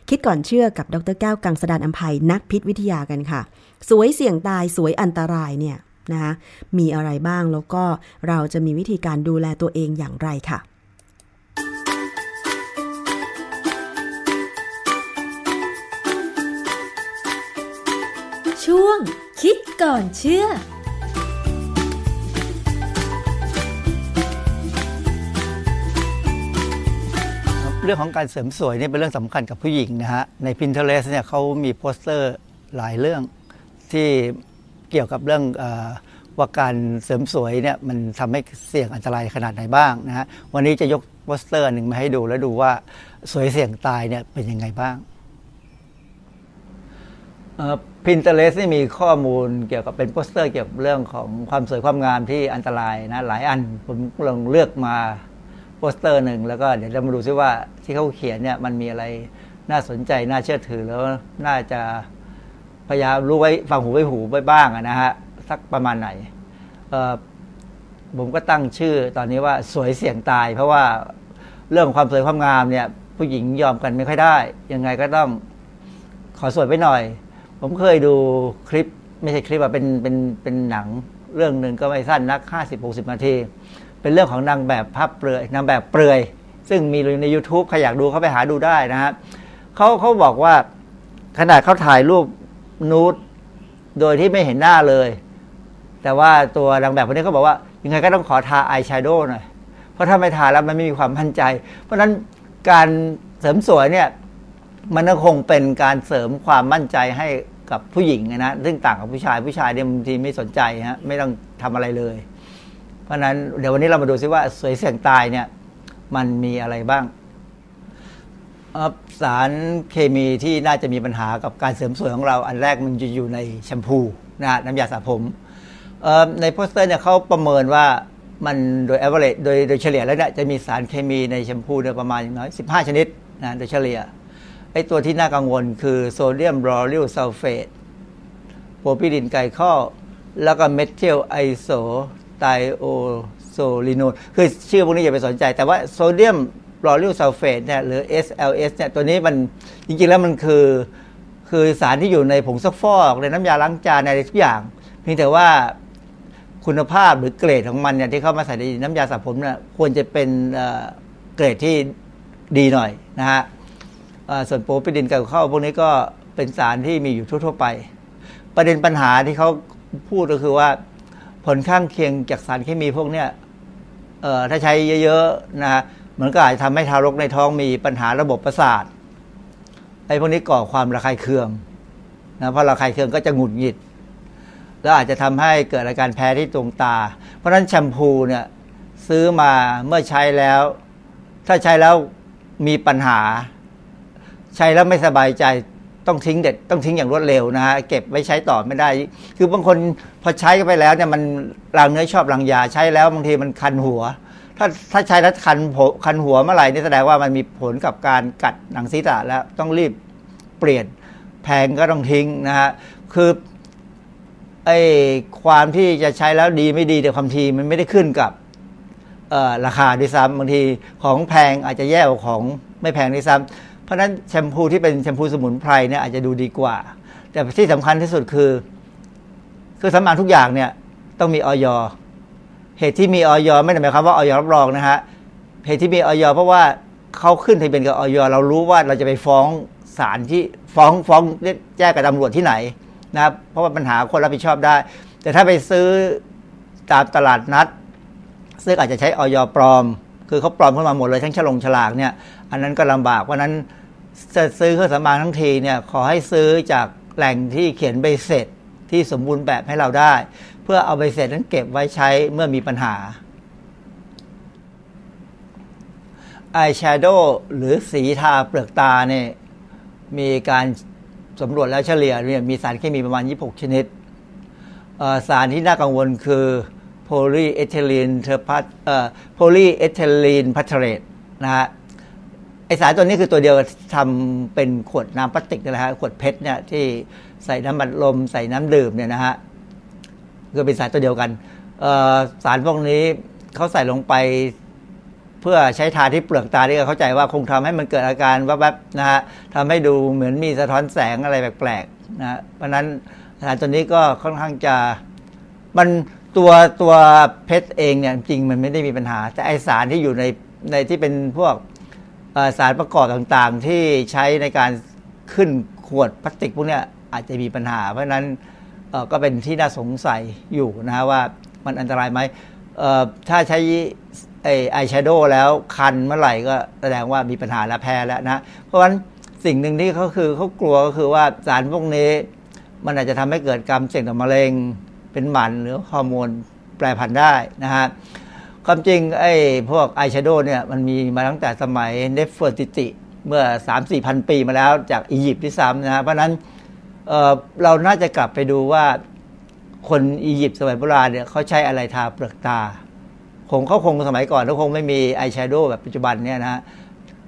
Speaker 1: คิดก่อนเชื่อกับดรแก้วกังสดานอัมภัยนักพิษวิทยากันค่ะ สวยเสี่ยงตายสวยอันตรายเนี่ยนะคะมีอะไรบ้างแล้วก็เราจะมีวิธีการดูแลตัวเองอย่างไรค่ะ
Speaker 4: ช่วง คิดก่อนเชื่อ
Speaker 5: เรื่องของการเสริมสวยนี่เป็นเรื่องสำคัญกับผู้หญิงนะฮะ ใน Pinterest เนี่ยเขามีโปสเตอร์หลายเรื่องที่เกี่ยวกับเรื่องเออว่าการเสริมสวยเนี่ยมันทำให้เสี่ยงอันตรายขนาดไหนบ้างนะฮะ วันนี้จะยกโปสเตอร์หนึ่งมาให้ดูแล้วดูว่าสวยเสี่ยงตายเนี่ยเป็นยังไงบ้าง Pinterest นี่มีข้อมูลเกี่ยวกับเป็นโปสเตอร์เกี่ยวกับเรื่องของความสวยความงามที่อันตรายนะ หลายอันผมลองเลือกมาโปสเตอร์หนึ่งแล้วก็เดี๋ยวเรามาดูซิว่าที่เขาเขียนเนี่ยมันมีอะไรน่าสนใจน่าเชื่อถือแล้วน่าจะพยายามรู้ไว้ฟังหูไว้หูไว้บ้างนะฮะสักประมาณไหนผมก็ตั้งชื่อตอนนี้ว่าสวยเสี่ยงตาย เพราะว่าเรื่องความสวยความงามเนี่ย ผู้หญิงยอมกันไม่ค่อยได้ ยังไงก็ต้องขอสวยไปหน่อย ผมเคยดูคลิปไม่ใช่คลิปว่าเป็นเป็นเป็นหนังเรื่องหนึ่งก็ไม่สั้นนักห้าสิบหกสิบนาที เป็นเรื่องของนางแบบภาพเปลือยนางแบบเปลือย ซึ่งมีอยู่ใน YouTube ใครอยากดูเขาไปหาดูได้นะฮะเขาเขาบอกว่าขนาดเขาถ่ายรูปนูดโดยที่ไม่เห็นหน้าเลย แต่ว่าตัวนางแบบคนนี้เขาบอกว่า ยังไงก็ต้องขอทาอายแชโดว์หน่อย เพราะถ้าไม่ทาแล้วมันไม่มีความมั่นใจ เพราะฉะนั้นการเสริมสวยเนี่ย มันก็คงเป็นการเสริมความมั่นใจให้กับผู้หญิงนะซึ่งต่างกับผู้ชายผู้ชายเนี่ยบางทีไม่สนใจฮะไม่ต้องทำอะไรเลย เพราะฉะนั้นเดี๋ยววันนี้เรามาดูซิว่าสวยเสี่ยงตายเนี่ย มันมีอะไรบ้างสารเคมีที่น่าจะมีปัญหากับการเสริมสวยของเรา อันแรกมันจะอยู่ในแชมพูนะน้ำยาสระผมในโปสเตอร์เนี่ยเขาประเมินว่ามันโดย average โดยโดยเฉลี่ยแล้วเนี่ยจะมีสารเคมีในแชมพูเนี่ยประมาณอย่างน้อย15 ชนิดนะโดยเฉลี่ย ไอ้ตัวที่น่ากังวลคือโซเดียมลอริลซัลเฟตโพรพิลีนไกลคอล แล้วก็เมทิลไอโซไทอะโซลิโนนคือชื่อพวกนี้อย่าไปสนใจ แต่ว่าโซเดียมลอริลซัลเฟตเนี่ยหรือ SLS เนี่ยตัวนี้มันจริงๆแล้วมันคือคือสารที่อยู่ในผงซักฟอกในน้ำยาล้างจานในทุกอย่างเพียงแต่ว่าคุณภาพหรือเกรดของมันเนี่ยที่เข้ามาใส่ในน้ำยาสระผมเนี่ยควรจะเป็นเกรดที่ดีหน่อยนะฮะ ส่วนโปรปิดินกับข้าวพวกนี้ก็เป็นสารที่มีอยู่ทั่ว ๆ ไป ประเด็นปัญหาที่เขาพูดก็คือว่าผลข้างเคียงจากสารเคมีพวกเนี้ยถ้าใช้เยอะๆนะมันก็อาจจะทำให้ทารกในท้องมีปัญหาระบบประสาทไอ้พวกนี้ก่อความระคายเคืองนะเพราะระคายเคืองก็จะหงุดหงิด แล้วอาจจะทำให้เกิดอาการแพ้ที่ดวงตา เพราะฉะนั้นแชมพูเนี่ยซื้อมาเมื่อใช้แล้ว ถ้าใช้แล้วมีปัญหา ใช้แล้วไม่สบายใจต้องทิ้งเด็ดต้องทิ้งอย่างรวดเร็วนะฮะเก็บไว้ใช้ต่อไม่ได้ คือบางคนพอใช้ไปแล้วเนี่ยมันรางเนื้อชอบรางยาใช้แล้วบางทีมันคันหัว ถ้าถ้าใช้แล้วคันคันหัวเมื่อไหร่นี่แสดงว่ามันมีผลกับการกัดหนังศีรษะแล้วต้องรีบเปลี่ยนแพงก็ต้องทิ้งนะฮะคือไอ้ความที่จะใช้แล้วดีไม่ดีแต่ความทีมันไม่ได้ขึ้นกับราคาด้วยซ้ำบางทีของแพงอาจจะแย่กว่าของไม่แพงด้วยซ้ำ เพราะนั้นแชมพูที่เป็นแชมพูสมุนไพรเนี่ยอาจจะดูดีกว่า แต่ที่สำคัญที่สุดคือ คือสำอางทุกอย่างเนี่ยต้องมีออยเหตุที่มีออยไม่ได้หมายความว่าออยรับรองนะฮะเหตุที่มีออยเพราะว่าเขาขึ้นทะเบียนกับออยเรารู้ว่าเราจะไปฟ้องศาลที่ฟ้องฟ้องแจ้งกับตำรวจที่ไหนนะครับเพราะว่าปัญหาคนรับผิดชอบได้ แต่ถ้าไปซื้อตามตลาดนัด ซึ่งอาจจะใช้ออยปลอม คือเขาปลอมขึ้นมาหมดเลยทั้งฉลงฉลากเนี่ย อันนั้นก็ลำบากเพราะนั้นจะซื้อเครื่องสำอางทั้งทีเนี่ยขอให้ซื้อจากแหล่งที่เขียนใบเสร็จที่สมบูรณ์แบบให้เราได้ เพื่อเอาใบเสร็จนั้นเก็บไว้ใช้เมื่อมีปัญหาอายแชโดว์หรือสีทาเปลือกตาเนี่ยมีการสำรวจแล้วเฉลี่ยเนี่ยมีสารเคมีประมาณ 26 ชนิด สารที่น่ากังวลคือ โพลีเอทิลีนเทเรฟ โพลีเอทิลีนเทเรฟทาเลตนะฮะไอสารตัวนี้คือตัวเดียวทำเป็นขวดน้ำพลาสติกนะฮะขวดเพชรเนี่ยที่ใส่น้ำบัดลมใส่น้ำดื่มเนี่ยนะฮะก็เป็นสารตัวเดียวกันสารพวกนี้เขาใส่ลงไปเพื่อใช้ทาที่เปลือกตาที่เข้าใจว่าคงทำให้มันเกิดอาการแวบๆนะฮะทำให้ดูเหมือนมีสะท้อนแสงอะไรแปลกๆนะเพราะนั้นสารตัวนี้ก็ค่อนข้างจะมัน ตัวตัวเพชรเองเนี่ยจริงมันไม่ได้มีปัญหา แต่ไอสารที่อยู่ในในที่เป็นพวกสารประกอบต่างๆ ที่ใช้ในการขึ้นขวดพลาสติกพวกนี้อาจจะมีปัญหา เพราะนั้นก็เป็นที่น่าสงสัยอยู่นะฮะว่ามันอันตรายไหมถ้าใช้ไอแชโดว์แล้วคันเมื่อไหร่ก็แสดงว่ามีปัญหาและแพ้แล้วนะ เพราะฉะนั้นสิ่งหนึ่งที่เขาคือเขากลัวก็คือว่าสารพวกนี้ มันอาจจะทำให้เกิดกรรมเสี่ยงต่อมะเร็ง เป็นหมันหรือฮอร์โมนแปรผันได้นะฮะความจริงไอ้พวกไอแชโดว์เนี่ยมันมีมาตั้งแต่สมัยเนฟเฟอร์ติติเมื่อ 3 4พันปีมาแล้วจากอียิปต์ที่ซ้ำนะฮะเพราะนั้นเเราน่าจะกลับไปดูว่าคนอียิปต์สมัยโบราณเนี่ยเขาใช้อะไรทาเปลือกตาคงเขาคงสมัยก่อนเขาคงไม่มีอายแชโดว์แบบปัจจุบันเนี่ยนะ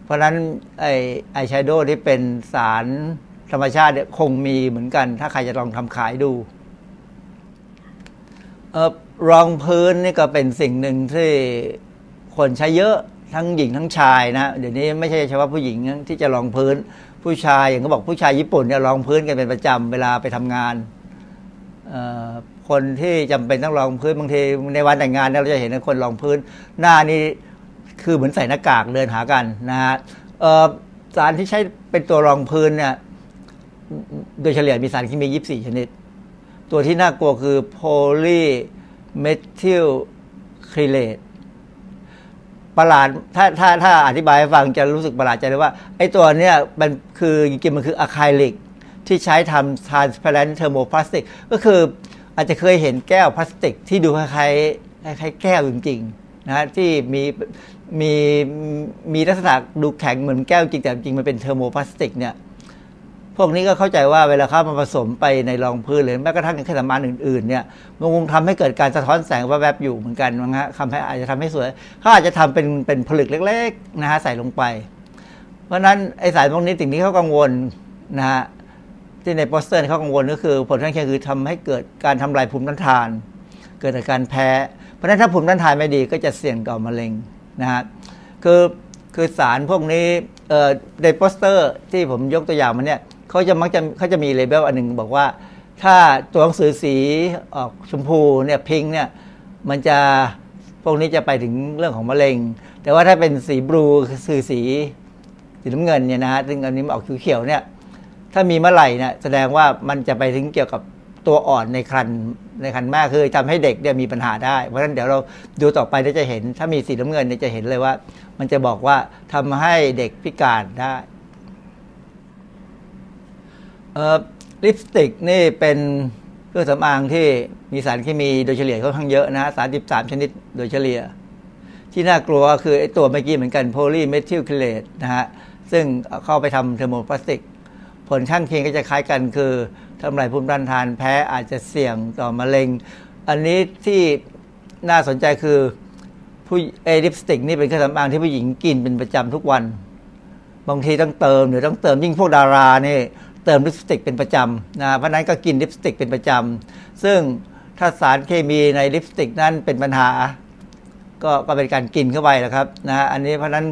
Speaker 5: เพราะนั้นไอไอแชโดว์ที่เป็นสารธรรมชาติเนี่ยคงมีเหมือนกัน ถ้าใครจะลองทำขายดู รองพื้นนี่ก็เป็นสิ่งหนึ่งที่คนใช้เยอะทั้งหญิงทั้งชายนะเดี๋ยวนี้ไม่ใช่เฉพาะผู้หญิงที่จะรองพื้นผู้ชายอย่างเขาบอกผู้ชายญี่ปุ่นเนี่ยรองพื้นกันเป็นประจำเวลาไปทำงานคนที่จำเป็นต้องรองพื้นบางทีในวันแต่งงานเราจะเห็นคนรองพื้น หน้านี่คือเหมือนใส่หน้ากากเดินหากันนะฮะสารที่ใช้เป็นตัวรองพื้นเนี่ยโดยเฉลี่ยมีสารเคมี 24 ชนิด ตัวที่น่ากลัวคือโพลีเมทิลคลีเลตประหลาดถ้าถ้าถ้าอธิบายให้ฟังจะรู้สึกประหลาดใจเลยว่า ไอ้ตัวเนี้ยมันคือจริงๆมันคืออะคริลิกที่ใช้ทำ transparent thermoplastic ก็คืออาจจะเคยเห็นแก้วพลาสติก ที่ดูคล้ายคล้ายแก้วจริงๆนะที่มีมีมีลักษณะดูแข็งเหมือนแก้วจริงแต่จริงมันเป็นเทอร์โมพลาสติกเนี่ย พวกนี้ก็เข้าใจว่าเวลาเข้ามาผสมไปในรองพื้นหรือแม้กระทั่งในเครื่องสำอางอื่น ๆ เนี่ยมันคงทำให้เกิดการสะท้อนแสงแวบๆอยู่เหมือนกันนะฮะทำให้อาจจะทำให้สวยเขาอาจจะทำเป็นเป็นผลึกเล็กๆนะฮะใส่ลงไป เพราะนั้นไอสายพวกนี้สิ่งที่เขากังวลนะฮะที่ในโปสเตอร์เขากังวลก็คือ ผลข้างเคียงคือทำให้เกิดการทำลายภูมิต้านทาน เกิดอาการแพ้ เพราะฉะนั้นถ้าภูมิต้านทานไม่ดีก็จะเสี่ยงต่อมะเร็งนะฮะคือคือสารพวกนี้ในโปสเตอร์ที่ผมยกตัวอย่างมาเนี่ย เขาจะมักจะเขาจะมีเลเบลอันหนึ่งบอกว่า ถ้าตัวหนังสือสีออกชมพูเนี่ยพิงเนี่ยมันจะพวกนี้จะไปถึงเรื่องของมะเร็ง แต่ว่าถ้าเป็นสีบลูคือสีสีน้ำเงินเนี่ยนะฮะซึ่งอันนี้ออกเขียวเนี่ยถ้ามีเมื่อไหร่เนี่ยแสดงว่ามันจะไปถึงเกี่ยวกับตัวอ่อนในครรภ์ในครรภ์แม่คือทำให้เด็กเนี่ยมีปัญหาได้ เพราะฉะนั้นเดี๋ยวเราดูต่อไปเราจะเห็น ถ้ามีสีน้ำเงินเนี่ยจะเห็นเลยว่า มันจะบอกว่าทำให้เด็กพิการได้ ลิปสติกนี่เป็นเครื่องสำอางที่มีสารเคมีโดยเฉลี่ยค่อนข้างเยอะนะสารสิบสามชนิดโดยเฉลี่ย ที่น่ากลัวคือไอ้ตัวเมื่อกี้เหมือนกันโพลีเมทิลเมทาคริเลตนะฮะ ซึ่งเข้าไปทำเทอร์โมพลาสติก ผลข้างเคียงก็จะคล้ายกันคือทำลายภูมิต้านทานแพ้อาจจะเสี่ยงต่อมะเร็ง อันนี้ที่น่าสนใจคือผู้เอลิปสติกนี่เป็นเครื่องสำอางที่ผู้หญิงกินเป็นประจำทุกวัน บางทีต้องเติมหรือต้องเติมยิ่งพวกดารานี่ ติมลิปสติกเป็นประจำนะเพราะนั้นก็กินลิปสติกเป็นประจำซึ่งถ้าสารเคมีในลิปสติกนั้นเป็นปัญหา ก็ก็เป็นการกินเข้าไปนะครับนะอันนี้เพราะนั้น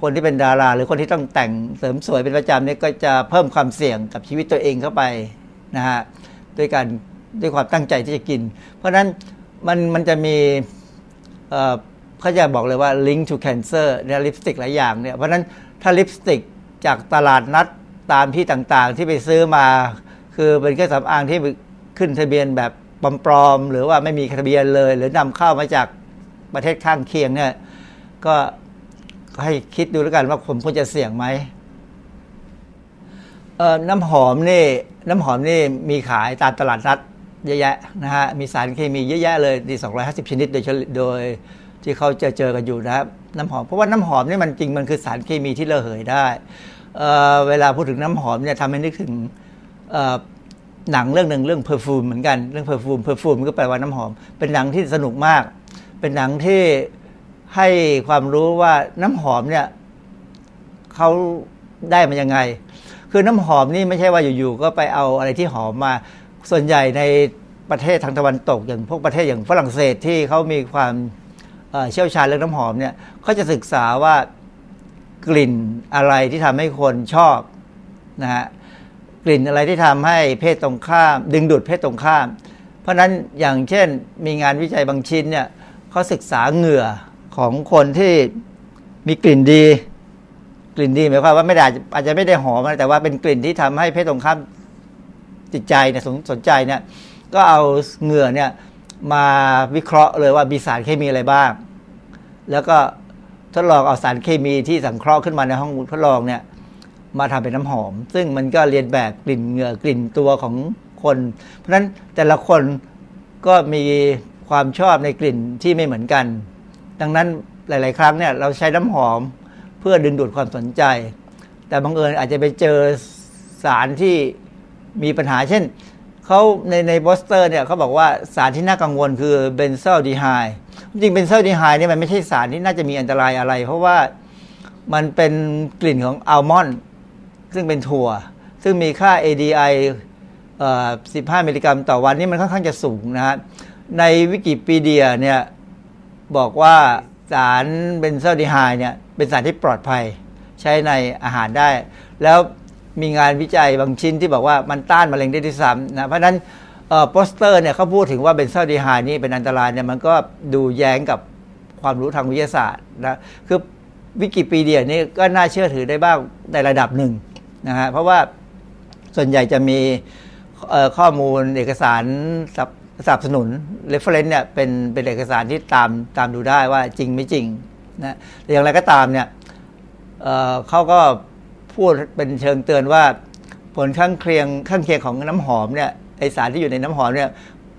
Speaker 5: คนที่เป็นดารา หรือคนที่ต้องแต่งเสริมสวยเป็นประจำนี่ก็จะเพิ่มความเสี่ยงกับชีวิตตัวเองเข้าไปนะฮะด้วยการด้วยความตั้งใจที่จะกิน เพราะฉะนั้นมันมันจะมีเขาจะบอกเลยว่า link to cancer เนี่ยลิปสติกหลายอย่างเนี่ยเพราะฉะนั้นถ้าลิปสติกจากตลาดนัด ตามที่ต่างๆ ที่ไปซื้อมา คือเป็นเครื่องสำอางที่ขึ้นทะเบียนแบบปลอมๆหรือว่าไม่มีทะเบียนเลย หรือนำเข้ามาจากประเทศข้างเคียงเนี่ยก็ให้คิดดูแล้วกันว่าผมควรจะเสี่ยงไหมเอ่อน้ำหอมนี่น้ำหอมนี่มีขายตามตลาดนัดเยอะแยะนะฮะมีสารเคมีเยอะแยะเลยดี250 ชนิดโดยเฉลี่ยโดยที่เขาจะเจอกันอยู่นะครับน้ำหอมเพราะว่าน้ำหอมนี่มันจริงมันคือสารเคมีที่ระเหยได้ เวลาพูดถึงน้ำหอมเนี่ยทำให้นึกถึงหนังเรื่องหนึ่งเรื่อง Perfume เหมือนกันเรื่อง Perfume perfume ก็แปลว่าน้ำหอม เป็นหนังที่สนุกมาก เป็นหนังที่ให้ความรู้ว่าน้ำหอมเนี่ยเขาได้มายังไง คือน้ำหอมนี่ไม่ใช่ว่าอยู่ๆก็ไปเอาอะไรที่หอมมา ส่วนใหญ่ในประเทศทางตะวันตก อย่างพวกประเทศอย่างฝรั่งเศสที่เขามีความเชี่ยวชาญเรื่องน้ำหอมเนี่ยเขาจะศึกษาว่า กลิ่นอะไรที่ทำให้คนชอบนะฮะกลิ่นอะไรที่ทำให้เพศตรงข้าม ดึงดูดเพศตรงข้าม เพราะฉะนั้นอย่างเช่นมีงานวิจัยบางชิ้นเนี่ยเขาศึกษาเหงื่อของคนที่มีกลิ่นดี กลิ่นดีหมายความว่าไม่ได้อาจจะไม่ได้หอมนะแต่ว่าเป็นกลิ่นที่ทำให้เพศตรงข้ามจิตใจเนี่ยสนสนใจเนี่ยก็เอาเหงื่อเนี่ยมาวิเคราะห์เลยว่ามีสารเคมีอะไรบ้าง แล้วก็ ทดลองเอาสารเคมีที่สังเคราะห์ขึ้นมาในห้องทดลองเนี่ยมาทำเป็นน้ำหอม ซึ่งมันก็เรียนแบบกลิ่นเหงื่อกลิ่นตัวของคน เพราะฉะนั้นแต่ละคนก็มีความชอบในกลิ่นที่ไม่เหมือนกัน ดังนั้นหลาย ๆ ครั้งเนี่ยเราใช้น้ำหอมเพื่อดึงดูดความสนใจ แต่บังเอิญอาจจะไปเจอสารที่มีปัญหา เช่นเขาในในโปสเตอร์เนี่ยเขาบอกว่าสารที่น่ากังวลคือ benzaldehyde จริง benzaldehyde เนี่ยมันไม่ใช่สารที่น่าจะมีอันตรายอะไร เพราะว่ามันเป็นกลิ่นของอัลมอนด์ซึ่งเป็นถั่ว ซึ่งมีค่า ADI เอ่อ15 มิลลิกรัมต่อวันนี่มันค่อนข้างจะสูงนะฮะในวิกิพีเดียเนี่ยบอกว่าสาร benzaldehyde เนี่ยเป็นสารที่ปลอดภัยใช้ในอาหารได้ แล้วมีงานวิจัยบางชิ้นที่บอกว่ามันต้านมะเร็งได้ด้วยซ้ำนะเพราะนั้น โปสเตอร์เนี่ยเขาพูดถึงว่า benzaldehyde นี่เป็นอันตรายเนี่ยมันก็ดูแย้งกับความรู้ทางวิทยาศาสตร์นะคือวิกิพีเดียนี่ก็น่าเชื่อถือได้บ้างในระดับหนึ่งนะฮะเพราะว่าส่วนใหญ่จะมีข้อมูลเอกสารสนับสนับสนุน reference เนี่ยเป็นเป็นเอกสารที่ตามตามดูได้ว่าจริงไม่จริงนะแต่อย่างไรก็ตามเนี่ยเเขาก็พูดเป็นเชิงเตือนว่าผลข้างเคียงข้างเคียงของน้ำหอมเนี่ย ไอสารที่อยู่ในน้ำหอมเนี่ย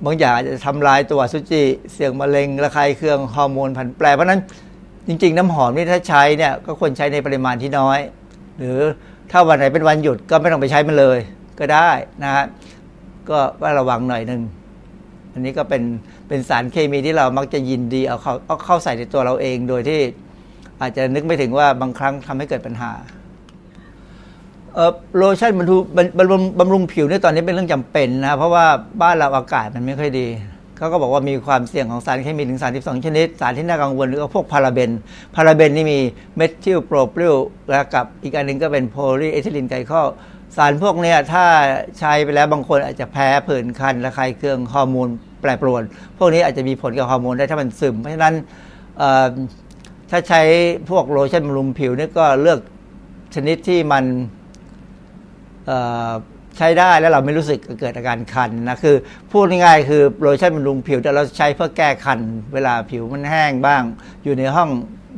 Speaker 5: บางอย่างอาจจะทำลายตัวสุจิ เสี่ยงมะเร็งระคายเคืองฮอร์โมนผันแปร เพราะนั้นจริง ๆ น้ำหอมนี่ถ้าใช้เนี่ยก็ควรใช้ในปริมาณที่น้อย หรือถ้าวันไหนเป็นวันหยุดก็ไม่ต้องไปใช้มันเลยก็ได้นะฮะก็ว่าระวังหน่อยหนึ่งอันนี้ก็เป็นเป็นสารเคมีที่เรามักจะยินดีเอาเข้าเอาเข้าใส่ในตัวเราเองโดยที่อาจจะนึกไม่ถึงว่าบางครั้งทำให้เกิดปัญหา โลชั่นบำรุงบำรุงบำรุงผิวเนี่ยตอนนี้เป็นเรื่องจำเป็นนะ เพราะว่าบ้านเราอากาศมันไม่ค่อยดีเขาก็บอกว่ามีความเสี่ยงของสารเคมีถึง 32 ชนิด สารที่น่ากังวลก็พวก paraben paraben นี่มี methyl propyl แล้วกับอีกอันหนึ่งก็เป็น polyethylene glycol สารพวกนี้ถ้าใช้ไปแล้วบางคนอาจจะแพ้ผื่นคันระคายเคืองฮอร์โมนแปรปรวน พวกนี้อาจจะมีผลกับฮอร์โมนได้ถ้ามันซึม เพราะฉะนั้นถ้าใช้พวกโลชั่นบำรุงผิวนี่ก็เลือกชนิดที่มัน ใช้ได้แล้วเราไม่รู้สึกเกิดอาการคันนะคือพูดง่ายๆคือโลชั่นบำรุงผิวแต่เราใช้เพื่อแก้คัน เวลาผิวมันแห้งบ้าง อยู่ในห้อง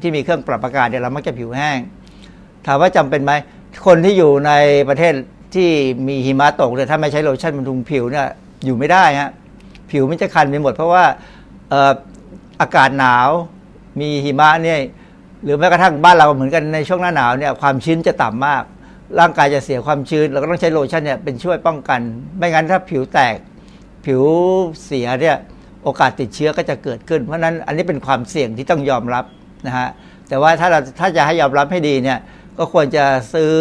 Speaker 5: ที่มีเครื่องปรับอากาศเดี๋ยวเรามักจะผิวแห้ง ถามว่าจำเป็นไหมคนที่อยู่ในประเทศที่มีหิมะตกเนี่ยถ้าไม่ใช้โลชั่นบำรุงผิวเนี่ยอยู่ไม่ได้ฮะผิวมันจะคันไปหมด เพราะว่าอ่ออากาศหนาวมีหิมะเนี่ยหรือแม้กระทั่งบ้านเราเหมือนกันในช่วงหน้าหนาวเนี่ยความชื้นจะต่ำมาก ร่างกายจะเสียความชื้น เราก็ต้องใช้โลชั่นเนี่ยเป็นช่วยป้องกัน ไม่งั้นถ้าผิวแตก ผิวเสียเนี่ยโอกาสติดเชื้อก็จะเกิดขึ้น เพราะนั้นอันนี้เป็นความเสี่ยงที่ต้องยอมรับนะฮะแต่ว่าถ้าเราถ้าจะให้ยอมรับให้ดีเนี่ยก็ควรจะซื้อ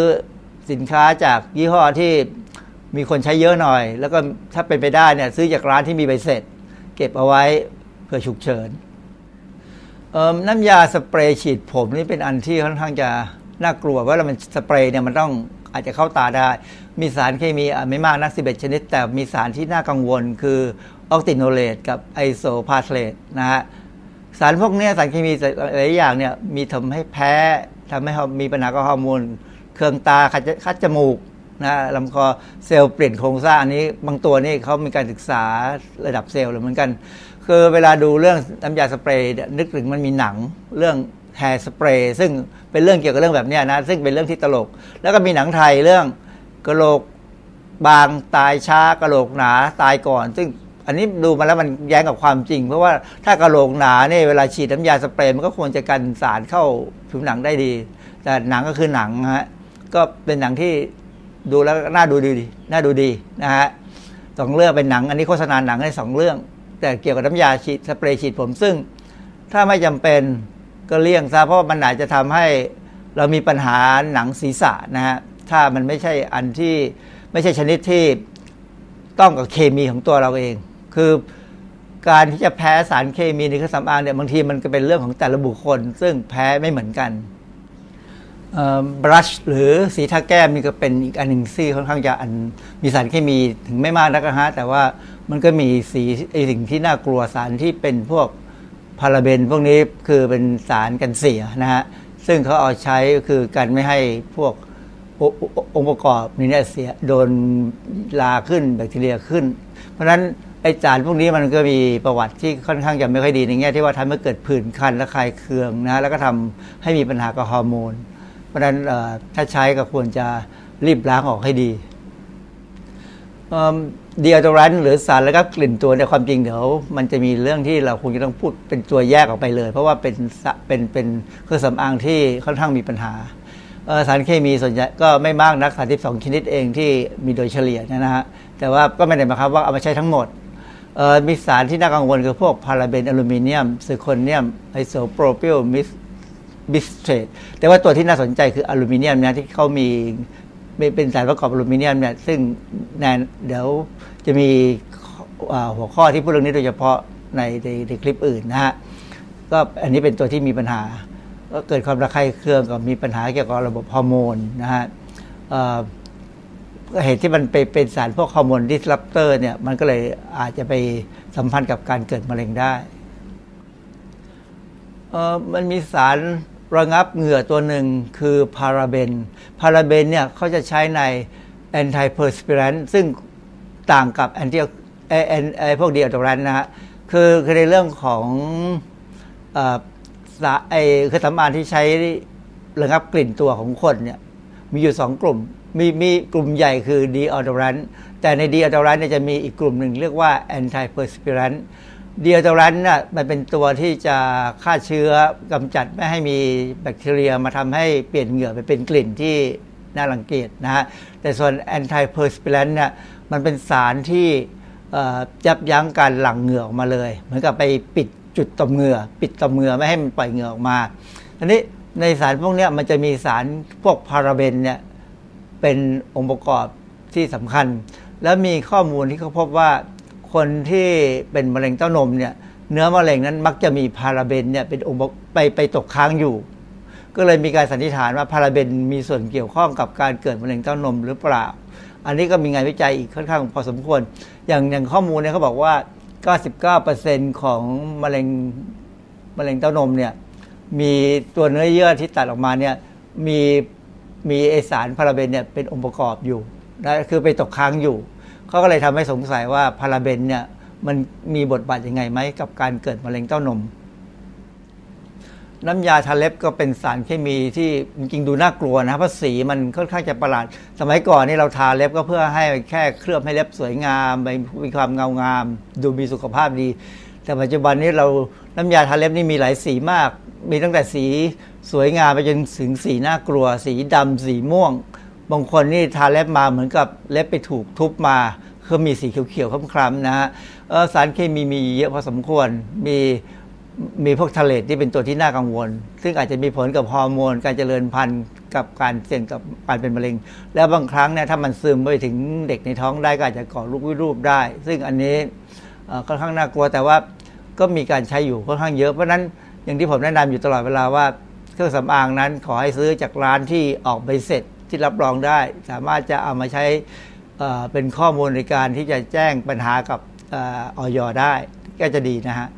Speaker 5: สินค้าจากยี่ห้อที่มีคนใช้เยอะหน่อย แล้วก็ถ้าเป็นไปได้เนี่ยซื้อจากร้านที่มีใบเสร็จ เก็บเอาไว้เผื่อฉุกเฉินน้ำยาสเปรย์ฉีดผมนี่เป็นอันที่ค่อนข้างจะ น่ากลัวเพราะว่ามันสเปรย์เนี่ยมันต้องอาจจะเข้าตาได้ มีสารเคมีไม่มากนัก 11 ชนิด แต่มีสารที่น่ากังวลคือ octinoxate กับ isophthalate นะฮะสารพวกนี้สารเคมีหลายอย่างเนี่ยมีทำให้แพ้ทำให้มีปัญหากับฮอร์โมนเครื่องตาคัดจมูกนะลำคอเซลล์เปลี่ยนโครงสร้างอันนี้บางตัวนี่เขามีการศึกษาระดับเซลล์เหมือนกัน คือเวลาดูเรื่องน้ำยาสเปรย์นึกถึงมันมีหนังเรื่อง แฮร์สเปรย์ซึ่งเป็นเรื่องเกี่ยวกับเรื่องแบบนี้นะ ซึ่งเป็นเรื่องที่ตลก แล้วก็มีหนังไทยเรื่องกระโหลกบางตายช้ากระโหลกหนาตายก่อน ซึ่งอันนี้ดูมาแล้วมันแย้งกับความจริง เพราะว่าถ้ากระโหลกหนาเนี่ยเวลาฉีดน้ำยาสเปรย์มันก็ควรจะกันสารเข้าผิวหนังได้ดี แต่หนังก็คือหนังฮะก็เป็นหนังที่ดูแล้วน่าดูดีน่าดูดีนะฮะสองเรื่องเป็นหนัง อันนี้โฆษณาหนังได้สองเรื่อง แต่เกี่ยวกับน้ำยาฉีดสเปรย์ฉีดผมซึ่ง ถ้าไม่จำเป็น ก็เลี่ยงซะเพราะมันอาจจะทำให้เรามีปัญหาหนังศีรษะนะฮะถ้ามันไม่ใช่อันที่ไม่ใช่ชนิดที่ต้องกับเคมีของตัวเราเอง คือการที่จะแพ้สารเคมีในเครื่องสำอางเนี่ยบางทีมันก็เป็นเรื่องของแต่ละบุคคล ซึ่งแพ้ไม่เหมือนกันบรัชหรือสีทาแก้มนี่ก็เป็นอีกอันหนึ่งซี่ค่อนข้างจะอันมีสารเคมีถึงไม่มากนักนะฮะแต่ว่ามันก็มีสีไอสิ่งที่น่ากลัวสารที่เป็นพวก พาราเบนพวกนี้คือเป็นสารกันเสียนะฮะซึ่งเขาเอาใช้คือการไม่ให้พวกองค์ประกอบนี้เนี่ยเสียโดนลาขึ้นแบคทีเรียขึ้น เพราะฉะนั้นไอสารพวกนี้มันก็มีประวัติที่ค่อนข้างจะไม่ค่อยดีในแง่ที่ว่าทำให้เกิดผื่นคันและคลายเคืองนะแล้วก็ทำให้มีปัญหากับฮอร์โมน เพราะฉะนั้นถ้าใช้ก็ควรจะรีบล้างออกให้ดี เดียโดรันหรือสารแล้วก็กลิ่นตัวในความจริงเดี๋ยวมันจะมีเรื่องที่เราคงจะต้องพูดเป็นตัวแยกออกไปเลย เพราะว่าเป็นเป็นเป็นเครื่องสำอางที่ค่อนข้างมีปัญหาสารเคมีส่วนใหญ่ก็ไม่มากนัก 32 ชนิดเองที่มีโดยเฉลี่ยนะฮะแต่ว่าก็ไม่ได้หมายความว่าเอามาใช้ทั้งหมดมีสารที่น่ากังวลคือพวกพาราเบนอลูมิเนียมซิโคเนียมisopropyl myristate แต่ว่าตัวที่น่าสนใจคืออลูมิเนียมนะที่เขามีเป็นสารประกอบอลูมิเนียมเนี่ยซึ่งแนนเดี๋ยว จะมีหัวข้อที่พูดเรื่องนี้โดยเฉพาะในในในคลิปอื่นนะฮะก็อันนี้เป็นตัวที่มีปัญหา ก็เกิดความระคายเคืองกับมีปัญหาเกี่ยวกับระบบฮอร์โมนนะฮะเหตุที่มันไปเป็นสารพวก hormone disruptor เนี่ยมันก็เลยอาจจะไปสัมพันธ์กับการเกิดมะเร็งได้มันมีสารระงับเหงื่อตัวหนึ่งคือ paraben paraben เนี่ยเขาจะใช้ใน antiperspirant ซึ่ง ต่างกับ anti ไอไอพวก deodorant นะฮะคือคือในเรื่องของไอเครื่องสำอางที่ใช้ระงับกลิ่นตัวของคนเนี่ยมีอยู่สองกลุ่มมีมีกลุ่มใหญ่คือ deodorant แต่ใน deodorant เนี่ยจะมีอีกกลุ่มหนึ่งเรียกว่า antiperspirant deodorant น่ะมันเป็นตัวที่จะฆ่าเชื้อกำจัดไม่ให้มีแบคทีเรียมาทำให้เปลี่ยนเหงื่อไปเป็นกลิ่นที่น่ารังเกียจนะฮะแต่ส่วน antiperspirant เนี่ย มันเป็นสารที่ยับยั้งการหลั่งเหงื่อออกมาเลย เหมือนกับไปปิดจุดต่อมเหงื่อ ปิดต่อมเหงื่อไม่ให้มันปล่อยเหงื่อออกมาอันนี้ในสารพวกนี้มันจะมีสารพวกพาราเบนเนี่ยเป็นองค์ประกอบที่สำคัญ แล้วมีข้อมูลที่เขาพบว่าคนที่เป็นมะเร็งเต้านมเนี่ยเนื้อมะเร็งนั้นมักจะมีพาราเบนเนี่ยเป็นองค์ไปไปตกค้างอยู่ ก็เลยมีการสันนิษฐานว่าพาราเบนมีส่วนเกี่ยวข้องกับการเกิดมะเร็งเต้านมหรือเปล่า อันนี้ก็มีงานวิจัยอีกค่อนข้างพอสมควร อย่างอย่างข้อมูลเนี่ยเขาบอกว่า 99%ของมะเร็งมะเร็งเต้านมเนี่ยมีตัวเนื้อเยื่อที่ตัดออกมาเนี่ยมีมีเอสารพาราเบนเนี่ยเป็นองค์ประกอบอยู่นะคือไปตกค้างอยู่เขาก็เลยทำให้สงสัยว่าพาราเบนเนี่ยมันมีบทบาทยังไงไหมกับการเกิดมะเร็งเต้านม น้ำยาทาเล็บก็เป็นสารเคมีที่จริงดูน่ากลัวนะเพราะสีมันค่อนข้างจะประหลาด สมัยก่อนนี่เราทาเล็บก็เพื่อให้แค่เคลือบให้เล็บสวยงามมีความเงางาม ดูมีสุขภาพดี แต่ปัจจุบันนี้เราน้ำยาทาเล็บนี่มีหลายสีมาก มีตั้งแต่สีสวยงามไปจนถึงสีน่ากลัว สีดำสีม่วง บางคนนี่ทาเล็บมาเหมือนกับเล็บไปถูกทุบมาคือมีสีเขียวๆคล้ำๆนะฮะสารเคมีมีเยอะพอสมควรมี มีพวกทะเลที่เป็นตัวที่น่ากังวล ซึ่งอาจจะมีผลกับฮอร์โมน การเจริญพันธุ์กับการเสี่ยงกับการเป็นมะเร็ง แล้วบางครั้งเนี่ยถ้ามันซึมไปถึงเด็กในท้องได้ก็อาจจะก่อลูกวิรูปได้ ซึ่งอันนี้ค่อนข้างน่ากลัวแต่ว่าก็มีการใช้อยู่ค่อนข้างเยอะเพราะนั้นอย่างที่ผมแนะนำอยู่ตลอดเวลาว่าเครื่องสำอางนั้นขอให้ซื้อจากร้านที่ออกใบเสร็จที่รับรองได้ สามารถจะเอามาใช้เป็นข้อมูลในการที่จะแจ้งปัญหากับออยได้ ก็จะดีนะฮะ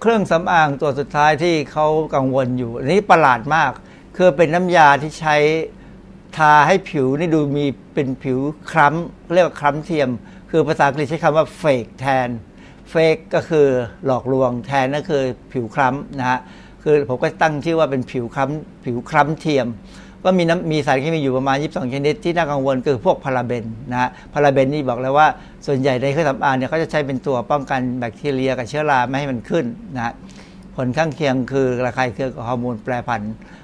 Speaker 5: เครื่องสำอางตัวสุดท้ายที่เขากังวลอยู่อันนี้ประหลาดมาก คือเป็นน้ำยาที่ใช้ทาให้ผิวนี่ดูมีเป็นผิวคล้ำเรียกว่าคล้ำเทียม คือภาษาอังกฤษใช้คำว่าเฟกแทนเฟกก็คือหลอกลวงแทนก็คือผิวคล้ำนะฮะคือผมก็ตั้งชื่อว่าเป็นผิวคล้ำผิวคล้ำเทียม ก็มีน้ำมีสารเคมีอยู่ประมาณ 22 ชนิดที่น่ากังวลคือพวกพาราเบนนะฮะพาราเบนนี่บอกแล้วว่าส่วนใหญ่ในเครื่องสำอางเนี่ยเขาจะใช้เป็นตัวป้องกันแบคทีเรียกับเชื้อราไม่ให้มันขึ้นนะฮะผลข้างเคียงคือระคายเคืองกับฮอร์โมนแปรผัน